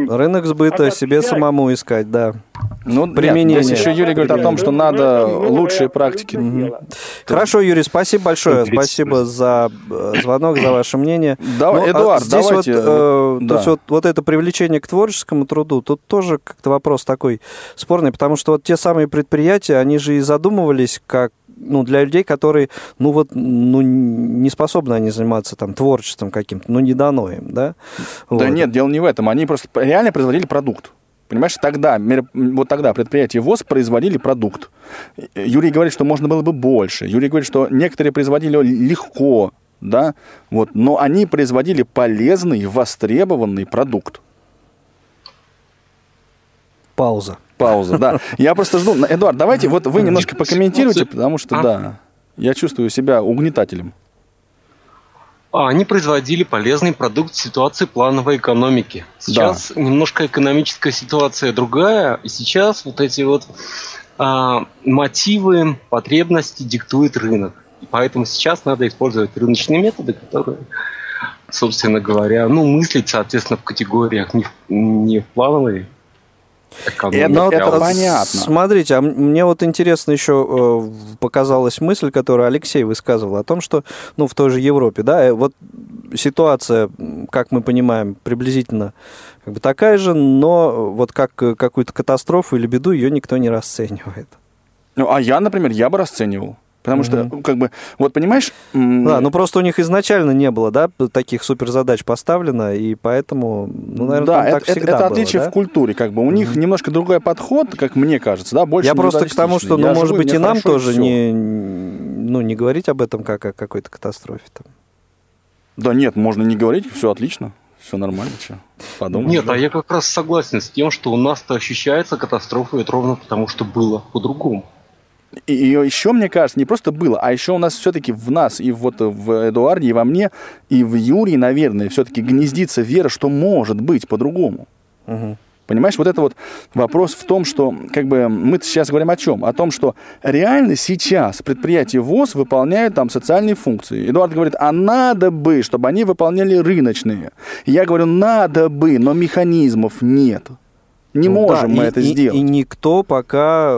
Рынок сбыта себе обобщать. самому искать, да. Ну, Применение. Здесь еще Юрий говорит о том, что надо лучшие практики. Хорошо, Юрий, спасибо большое. Спасибо за э, звонок, за ваше мнение. Давай, Ну, а Эдуард, здесь давайте, вот, э, да. то есть вот, вот это привлечение к творческому труду, тут тоже как-то вопрос такой спорный, потому что вот те самые предприятия, они же и задумывались как ну, для людей, которые, ну, вот, ну, не способны они заниматься там творчеством каким-то, ну, не дано им, да? Да Вот. нет, дело не в этом. Они просто реально производили продукт. Понимаешь, тогда, вот тогда предприятия ВОЗ производили продукт. Юрий говорит, что можно было бы больше. Юрий говорит, что некоторые производили легко, да, вот, но они производили полезный, востребованный продукт. Пауза. Пауза, да. Я просто жду. Эдуард, давайте вот вы немножко покомментируйте, потому что, А? да, я чувствую себя угнетателем. А, Они производили полезный продукт в ситуации плановой экономики. Сейчас немножко экономическая ситуация другая, и сейчас вот эти вот а, мотивы, потребности диктует рынок. И поэтому сейчас надо использовать рыночные методы, которые, собственно говоря, ну, мыслить, соответственно, в категориях не в, не в плановой. Это- это понятно. Смотрите, а мне вот интересно еще э, показалась мысль, которую Алексей высказывал о том, что, ну, в той же Европе, да, э, вот ситуация, как мы понимаем, приблизительно как бы такая же, но вот как э, какую-то катастрофу или беду ее никто не расценивает. Ну, а я, например, я бы расценивал. Потому что, ну, как бы, вот понимаешь... Да, ну просто у них изначально не было, да, таких суперзадач поставлено, и поэтому, ну, наверное, да, там это, так это- всегда это было, отличие да? в культуре, как бы. У них немножко другой подход, как мне кажется, да, больше Я просто к тому, что, ну, Я может живу, быть, и нам тоже всё. не, ну, не говорить об этом как о какой-то катастрофе. Там. Да нет, можно не говорить, все отлично, все нормально, что. Подумай. Нет, а я как раз согласен с тем, что у нас-то ощущается катастрофа, это ровно потому, что было по-другому. И, и еще, мне кажется, не просто было, а еще у нас все-таки в нас, и вот в Эдуарде, и во мне, и в Юрии, наверное, все-таки гнездится вера, что может быть по-другому. Понимаешь, вот это вот вопрос в том, что как бы мы сейчас говорим о чем? О том, что реально сейчас предприятия ВОЗ выполняют там социальные функции. Эдуард говорит, а надо бы, чтобы они выполняли рыночные. Я говорю, надо бы, но механизмов нет. Не Ну можем да, мы и- это и- сделать. И никто пока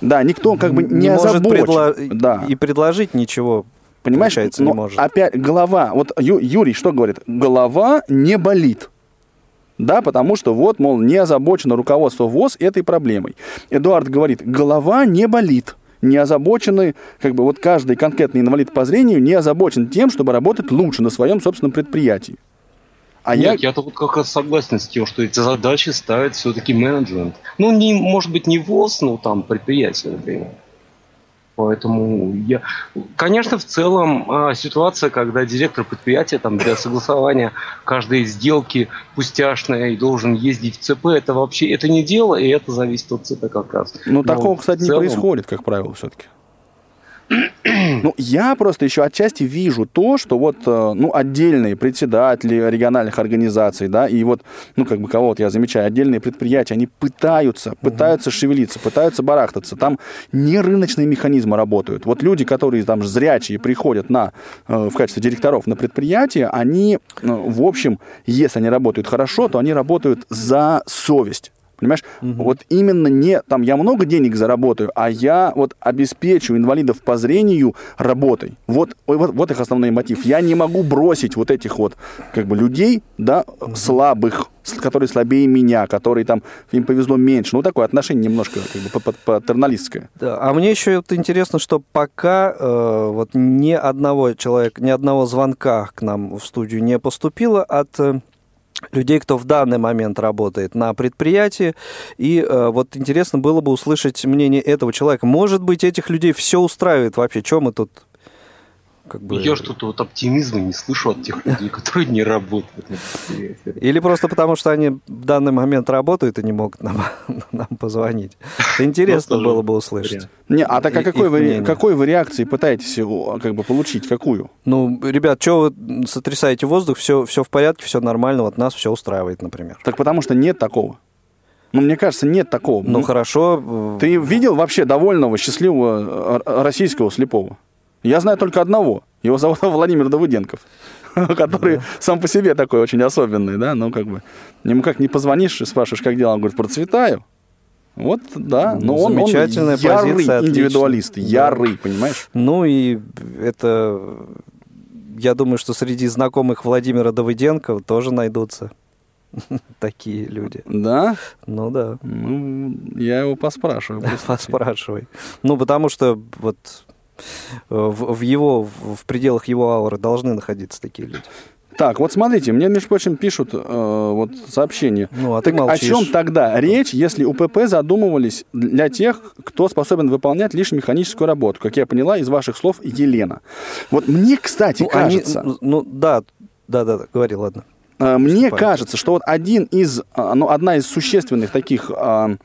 Да, никто как бы не, не может предло- Да. и предложить ничего, Понимаешь, но не может. опять голова, вот Ю- Юрий что говорит? Голова не болит. Да, потому что вот, мол, не озабочено руководство ВОЗ этой проблемой. Эдуард говорит, голова не болит. Не озабочены, как бы вот каждый конкретный инвалид по зрению не озабочен тем, чтобы работать лучше на своем собственном предприятии. А. Нет, я... то вот как раз согласен с тем, что эти задачи ставит все-таки менеджмент. Ну, не, может быть, не ВОЗ, но там предприятие, например. Поэтому я, конечно, в целом а, ситуация, когда директор предприятия там для согласования каждой сделки пустяшная и должен ездить в ЦП, это вообще это не дело, и это зависит от ЦП как раз. Ну, Но такого, кстати, целом... не происходит, как правило, все-таки. Ну, я просто еще отчасти вижу то, что вот, э, ну, отдельные председатели региональных организаций, да, и вот, ну, как бы кого вот я замечаю, отдельные предприятия, они пытаются, пытаются шевелиться, пытаются барахтаться. Там не рыночные механизмы работают. Вот люди, которые там зрячие приходят на, э, в качестве директоров на предприятие, они, ну, в общем, если они работают хорошо, то они работают за совесть. Понимаешь? Угу. Вот именно не там я много денег заработаю, а я вот обеспечу инвалидов по зрению работой. Вот, вот, вот их основной мотив. Я не могу бросить вот этих вот как бы людей, да, угу. слабых, которые слабее меня, которые там им повезло меньше. Ну, такое отношение немножко как бы патерналистское. Да, а мне еще вот интересно, что пока э, вот ни одного человека, ни одного звонка к нам в студию не поступило от э, людей, кто в данный момент работает на предприятии. И э, вот интересно было бы услышать мнение этого человека. Может быть, этих людей все устраивает вообще? Чем мы тут как бы... Я что-то вот оптимизма не слышу от тех людей, которые не работают. Или просто потому, что они в данный момент работают и не могут нам, нам позвонить. Это интересно было бы услышать. Не, а так а какой вы, какой вы реакции пытаетесь как бы получить? Какую? Ну, ребят, что вы сотрясаете воздух, все, все в порядке, все нормально, вот нас все устраивает, например. Так потому что нет такого. Ну, мне кажется, нет такого. Ну, хорошо. Ты видел вообще довольного, счастливого российского слепого? Я знаю только одного. Его зовут Владимир Давыденков, который сам по себе такой очень особенный, да, ну, как бы, ему как не позвонишь и спрашиваешь, как дела, он говорит, процветаю. Вот, да, но он, он ярый позиция, индивидуалист, ярый, да. понимаешь? Ну и это, я думаю, что среди знакомых Владимира Давыденко тоже найдутся такие люди. Да? Ну да. Ну, я его поспрашиваю. Поспрашивай. Ну, потому что вот в, в его, в пределах его ауры должны находиться такие люди. Так, вот смотрите, мне, между прочим, пишут э, вот сообщение. Ну, а так ты молчишь. о чем тогда речь, если УПП задумывались для тех, кто способен выполнять лишь механическую работу, как я поняла из ваших слов, Елена. Вот мне, кстати, ну, кажется... Они, ну, да, да, да, да, говори, ладно. Э, мне кажется, что вот один из, э, ну, одна из существенных таких... Э,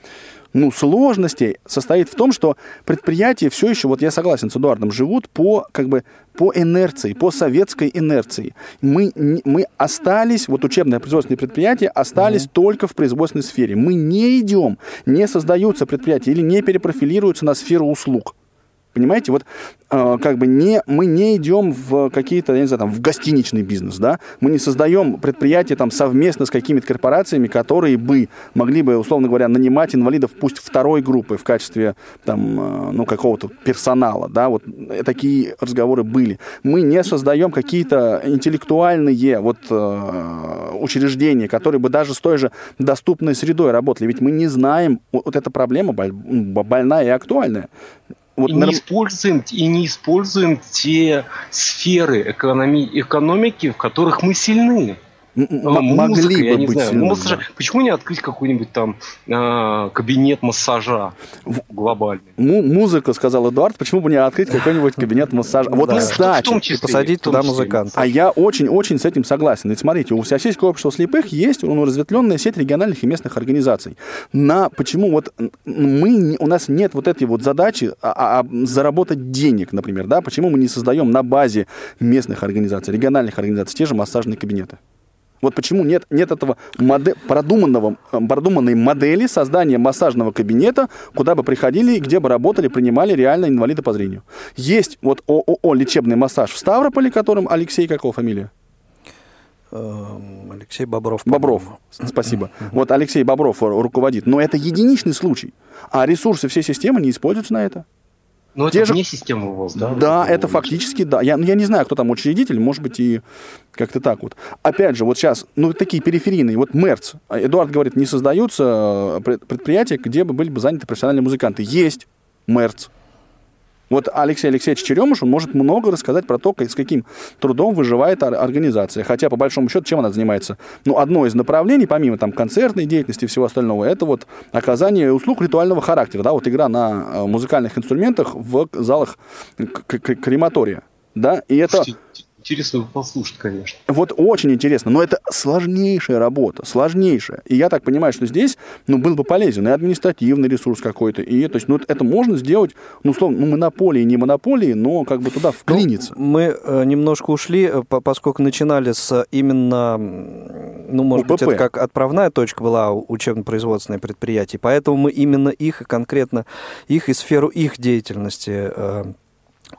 ну, сложностей состоит в том, что предприятия все еще, вот я согласен с Эдуардом, живут по, как бы, по инерции, по советской инерции. Мы, мы остались, вот учебные производственные предприятия остались mm-hmm. только в производственной сфере. Мы не идем, не создаются предприятия или не перепрофилируются на сферу услуг. Понимаете, вот э, как бы не, мы не идем в какие-то, я не знаю, там, в гостиничный бизнес, да, мы не создаем предприятия там совместно с какими-то корпорациями, которые бы могли бы, условно говоря, нанимать инвалидов пусть второй группы в качестве там, э, ну, какого-то персонала, да, вот такие разговоры были. Мы не создаем какие-то интеллектуальные вот э, учреждения, которые бы даже с той же доступной средой работали, ведь мы не знаем, вот эта проблема больная и актуальная. Вот и, не используем, и не используем те сферы экономи, экономики, в которых мы сильны. М- могли бы быть знаю. Массажа. Почему не открыть какой-нибудь там э, кабинет массажа глобальный? Музыка, сказал Эдуард, почему бы не открыть какой-нибудь кабинет массажа? Вот, кстати, посадить туда музыканта. А я очень-очень с этим согласен. Ведь смотрите, у Всероссийского общества слепых есть ну, разветвленная сеть региональных и местных организаций. На почему вот мы, у нас нет вот этой вот задачи а, а, а, заработать денег, например, да? Почему мы не создаем на базе местных организаций, региональных организаций те же массажные кабинеты? Вот почему нет, нет этого модель, продуманного, э, продуманной модели создания массажного кабинета, куда бы приходили и где бы работали, принимали реально инвалиды по зрению. Есть вот ООО «Лечебный массаж» в Ставрополе, которым Алексей, какого фамилия? Эм, Алексей Бобров. Бобров, спасибо. Вот Алексей Бобров руководит. Но это единичный случай. А ресурсы всей системы не используются на это. Но ну, Те это же... вне системы ВОЗ, да? Да, это фактически, да. Я, ну, я не знаю, кто там учредитель, может быть, и как-то так вот. Опять же, вот сейчас, ну, такие периферийные, вот МЕРЦ, Эдуард говорит, не создаются э, предприятия, где бы были бы заняты профессиональные музыканты. Есть МЕРЦ. Вот Алексей Алексеевич Черемуш, он может много рассказать про то, с каким трудом выживает организация. Хотя, по большому счету, чем она занимается? Ну, одно из направлений, помимо там концертной деятельности и всего остального, это вот оказание услуг ритуального характера. Да, вот игра на э, музыкальных инструментах в залах крематория. Да, и это интересно послушать, конечно. Вот очень интересно, но это сложнейшая работа, сложнейшая. И я так понимаю, что здесь, ну, был бы полезен и административный ресурс какой-то, и то есть, ну, это можно сделать, ну, условно, ну, монополии, не монополии, но как бы туда вклиниться. Ну, мы э, немножко ушли, э, поскольку начинали с именно, ну, может УПП. быть, это как отправная точка была учебно-производственное предприятие, поэтому мы именно их и конкретно их и сферу их деятельности э,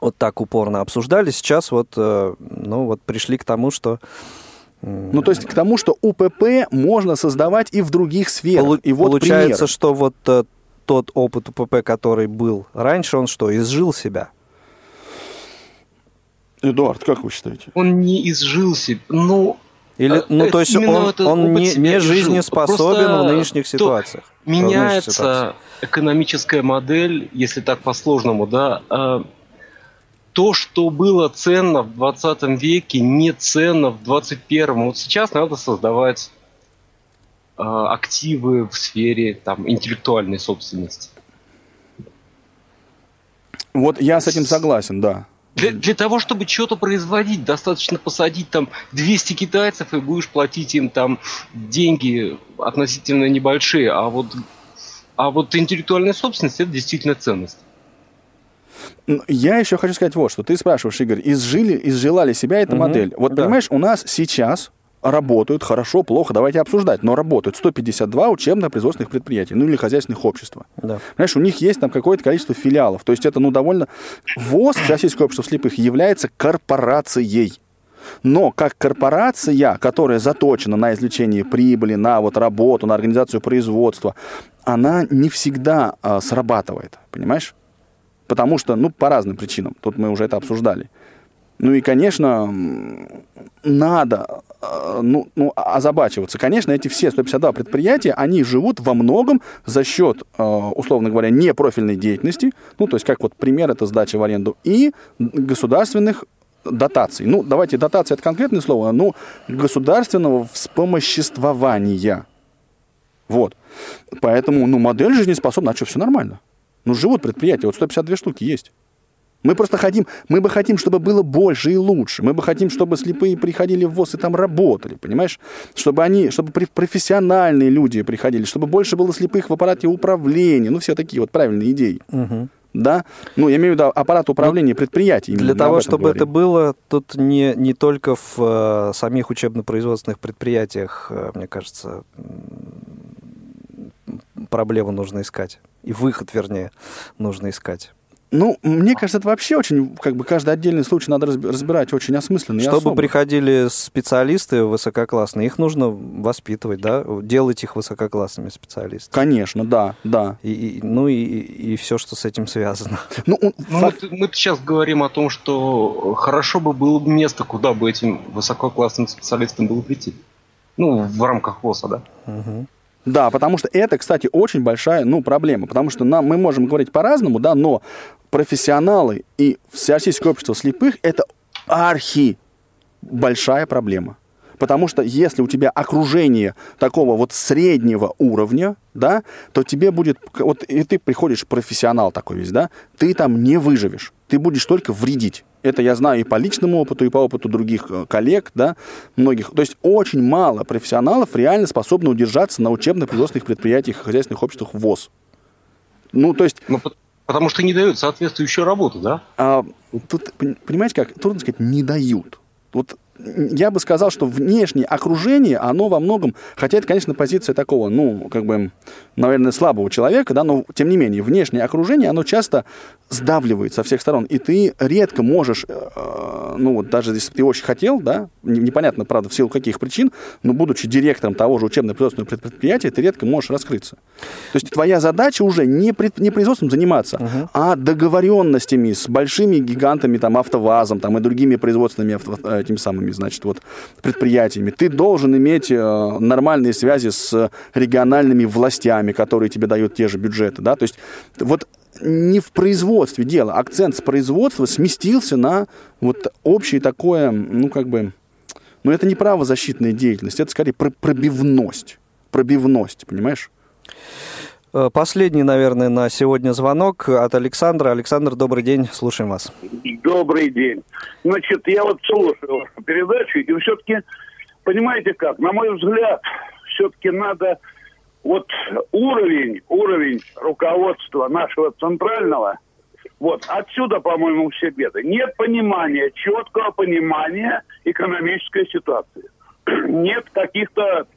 вот так упорно обсуждали. Сейчас вот, э, ну, вот пришли к тому, что ну, то есть к тому, что УПП можно создавать и в других сферах. Полу- и вот получается, пример. что вот э, тот опыт УПП, который был раньше, он что, изжил себя? Эдуард, как вы считаете? Он не изжил себя. Ну, или, ну, то есть он, он не, не жизнеспособен Просто в нынешних ситуациях. Меняется ситуациях. экономическая модель, если так по-сложному, да, а то, что было ценно в 20 веке, не ценно в 21. Вот сейчас надо создавать э, активы в сфере там, интеллектуальной собственности. Вот я с этим согласен, да. Для, для того, чтобы что-то производить, достаточно посадить там 200 китайцев и будешь платить им там деньги относительно небольшие. А вот, а вот интеллектуальная собственность это действительно ценность. Я еще хочу сказать вот что. Ты спрашиваешь, Игорь, изжили, изжила ли себя эта угу, модель? Вот да. понимаешь, у нас сейчас работают хорошо, плохо, давайте обсуждать, но работают 152 учебно-производственных предприятий, ну или хозяйственных общества. Да. Понимаешь, у них есть там какое-то количество филиалов, то есть это, ну, довольно... ВОЗ, Российское общество слепых, является корпорацией. Но как корпорация, которая заточена на извлечение прибыли, на вот работу, на организацию производства, она не всегда а, срабатывает, понимаешь? Потому что, ну, по разным причинам. Тут мы уже это обсуждали. Ну и, конечно, надо э, ну, ну, озабачиваться. Конечно, эти все 152 предприятия, они живут во многом за счет, э, условно говоря, непрофильной деятельности, ну, то есть, как вот пример, это сдача в аренду, и государственных дотаций. Ну, давайте, дотация это конкретное слово, ну, государственного вспомоществования. Вот. Поэтому, ну, модель жизнеспособна, а что, все нормально. Ну, живут предприятия, вот 152 штуки есть. Мы просто хотим, мы бы хотим, чтобы было больше и лучше. Мы бы хотим, чтобы слепые приходили в ВОЗ и там работали, понимаешь? Чтобы они, чтобы профессиональные люди приходили, чтобы больше было слепых в аппарате управления. Ну, все такие вот правильные идеи. Угу. Да? Ну, я имею в виду аппарат управления предприятий. Для того, чтобы говорим. это было, тут не, не только в э, самих учебно-производственных предприятиях, э, мне кажется, проблему нужно искать. И выход, вернее, нужно искать. Ну, мне кажется, это вообще очень, как бы, каждый отдельный случай надо разбирать очень осмысленно. Чтобы особо. приходили специалисты высококлассные, их нужно воспитывать, да, делать их высококлассными специалистами. Конечно, да, да. И, и, ну и, и все, что с этим связано. Ну, он, ну факт... мы, мы сейчас говорим о том, что хорошо бы было место, куда бы этим высококлассным специалистам было прийти. Ну, в рамках ВОСа, да. Угу. Да, потому что это, кстати, очень большая, ну, проблема, потому что нам, мы можем говорить по-разному, да, но профессионалы и Всероссийское общество слепых – это архи большая проблема. Потому что если у тебя окружение такого вот среднего уровня, да, то тебе будет, вот и ты приходишь профессионал такой весь, да, ты там не выживешь, ты будешь только вредить. Это я знаю и по личному опыту, и по опыту других э, коллег, да, многих. То есть очень мало профессионалов реально способны удержаться на учебно-производственных предприятиях и хозяйственных обществах ВОЗ. Ну, то есть... Ну, потому что не дают соответствующую работу, да? А, тут, понимаете как, трудно сказать, не дают. Вот я бы сказал, что внешнее окружение, оно во многом, хотя это, конечно, позиция такого, ну, как бы, наверное, слабого человека, да, но тем не менее, внешнее окружение, оно часто сдавливает со всех сторон, и ты редко можешь, э, ну, вот даже если ты очень хотел, да, непонятно, правда, в силу каких причин, но будучи директором того же учебно-производственного предприятия, ты редко можешь раскрыться. То есть твоя задача уже не, пред, не производством заниматься, uh-huh. а договоренностями с большими гигантами, там, АвтоВАЗом, там, и другими производственными авто, этими самыми крупными, значит, вот предприятиями. Ты должен иметь э, нормальные связи с региональными властями, которые тебе дают те же бюджеты, да, то есть вот не в производстве дело. Акцент с производства сместился на вот общее такое, ну, как бы, ну, это не правозащитная деятельность, это скорее пробивность. Пробивность, понимаешь? Э, последний, наверное, на сегодня звонок от Александра. Александр, добрый день, слушаем вас. Добрый день. Значит, я вот слушаю вашу передачу, и все-таки, понимаете как, на мой взгляд, все-таки надо вот уровень, уровень руководства нашего центрального, вот отсюда, по-моему, все беды. Нет понимания, четкого понимания экономической ситуации. Нет каких-то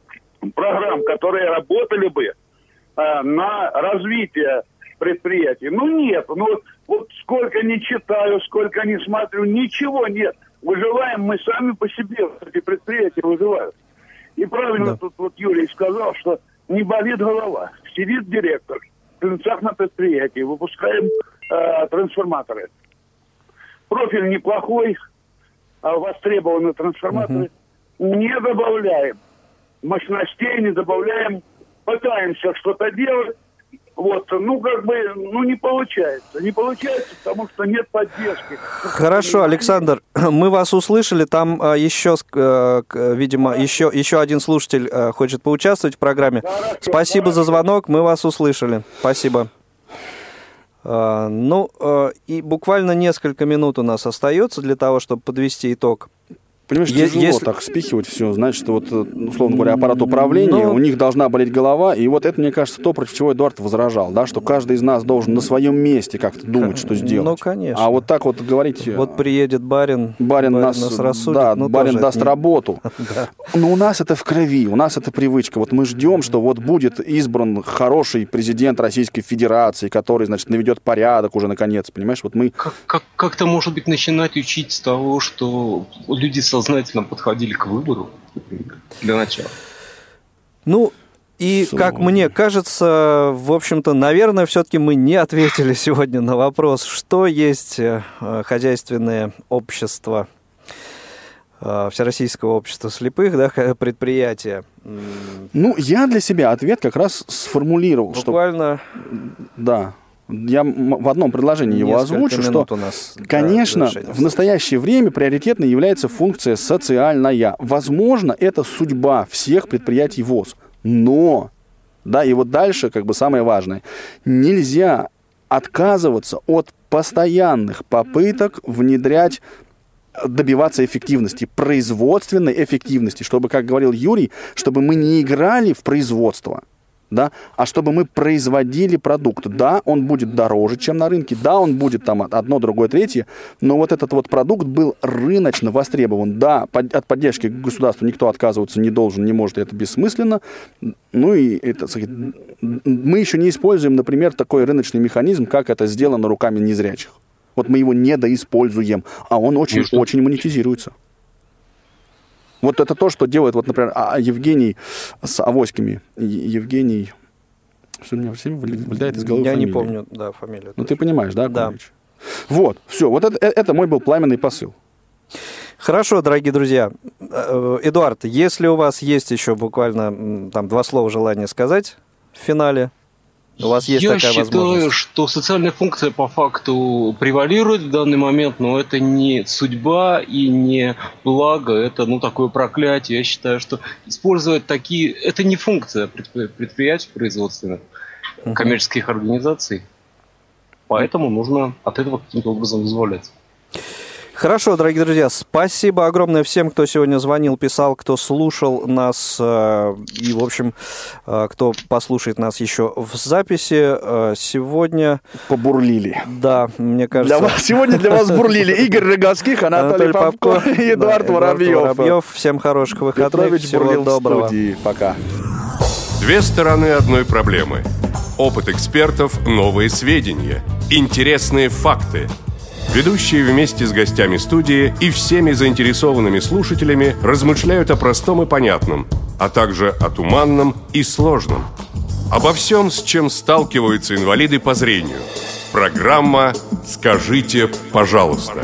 программ, которые работали бы э, на развитие предприятий. Ну нет, ну вот сколько не читаю, сколько не смотрю, ничего нет. Выживаем мы сами по себе, эти предприятия выживают. И правильно да. тут вот Юрий сказал, что не болит голова. Сидит директор, в на предприятии, выпускаем э, трансформаторы. Профиль неплохой, а востребованы трансформаторы. Угу. Не добавляем мощностей, не добавляем, пытаемся что-то делать, вот, ну, как бы, ну, не получается. Не получается, потому что нет поддержки. Хорошо, Александр, мы вас услышали. Там а, еще, а, видимо, да. еще, еще один слушатель а, хочет поучаствовать в программе. Хорошо, Спасибо хорошо. за звонок, мы вас услышали. Спасибо. А, ну, а, и буквально несколько минут у нас остается для того, чтобы подвести итог. Понимаешь, е- тяжело если... так спихивать все. Значит, вот, э, условно говоря, аппарат управления, Но... у них должна болеть голова. И вот это, мне кажется, то, против чего Эдуард возражал, да, что каждый из нас должен на своем месте как-то думать, что сделать. Ну, конечно. А вот так вот говорить... Вот э, приедет барин, барин, барин нас, нас рассудит. Да, ну, барин даст не... работу. Но у нас это в крови, у нас это привычка. Вот мы ждем, что вот будет избран хороший президент Российской Федерации, который, значит, наведет порядок уже наконец, понимаешь? Вот мы... Как, как, как-то, может быть, начинать учить с того, что люди со сознательно подходили к выбору для начала. Ну, и, как мне кажется, в общем-то, наверное, все-таки мы не ответили сегодня на вопрос, что есть э, хозяйственное общество, э, Всероссийского общества слепых, да, предприятие. Ну, я для себя ответ как раз сформулировал. Буквально. Что... Да я в одном предложении его озвучу, что, нас конечно, в настоящее время приоритетной является функция социальная. Возможно, это судьба всех предприятий ВОЗ. Но, да, и вот дальше как бы самое важное. Нельзя отказываться от постоянных попыток внедрять добиваться эффективности, производственной эффективности, чтобы, как говорил Юрий, чтобы мы не играли в производство, да, а чтобы мы производили продукт. Да, он будет дороже, чем на рынке, да, он будет там одно, другое, третье, но вот этот вот продукт был рыночно востребован. Да, под, от поддержки государства никто отказываться не должен, не может, это бессмысленно. Ну и это, мы еще не используем, например, такой рыночный механизм, как это сделано руками незрячих. Вот мы его недоиспользуем, а он очень-очень очень монетизируется. Вот это то, что делает, вот, например, а, а Евгений с авоськами. Евгений... Что у меня все вылетает из головы Я фамилия. не помню, да, фамилию. Ну, ты понимаешь, да, Да. Вот, все, вот это, э, это мой был пламенный посыл. Хорошо, дорогие друзья. Э, Эдуард, если у вас есть еще буквально там два слова желания сказать в финале, у вас есть Я такая считаю, возможность. что социальная функция по факту превалирует в данный момент, но это не судьба и не благо, это ну такое проклятие. Я считаю, что использовать такие... Это не функция предприятий производственных, коммерческих организаций. Поэтому нужно от этого каким-то образом изволяться. Хорошо, дорогие друзья, спасибо огромное всем, кто сегодня звонил, писал, кто слушал нас э, и, в общем, э, кто послушает нас еще в записи. Э, сегодня... Побурлили. Да, мне кажется... Для вас, сегодня для вас бурлили Игорь Роговских, Анатолий, Анатолий Попко и Эдуард да, Воробьев. Воробьев. Всем хороших выходных, Петрович всего доброго. Пока. Две стороны одной проблемы. Опыт экспертов, новые сведения, интересные факты – Ведущие вместе с гостями студии и всеми заинтересованными слушателями размышляют о простом и понятном, а также о туманном и сложном. Обо всем, с чем сталкиваются инвалиды по зрению. Программа «Скажите, пожалуйста».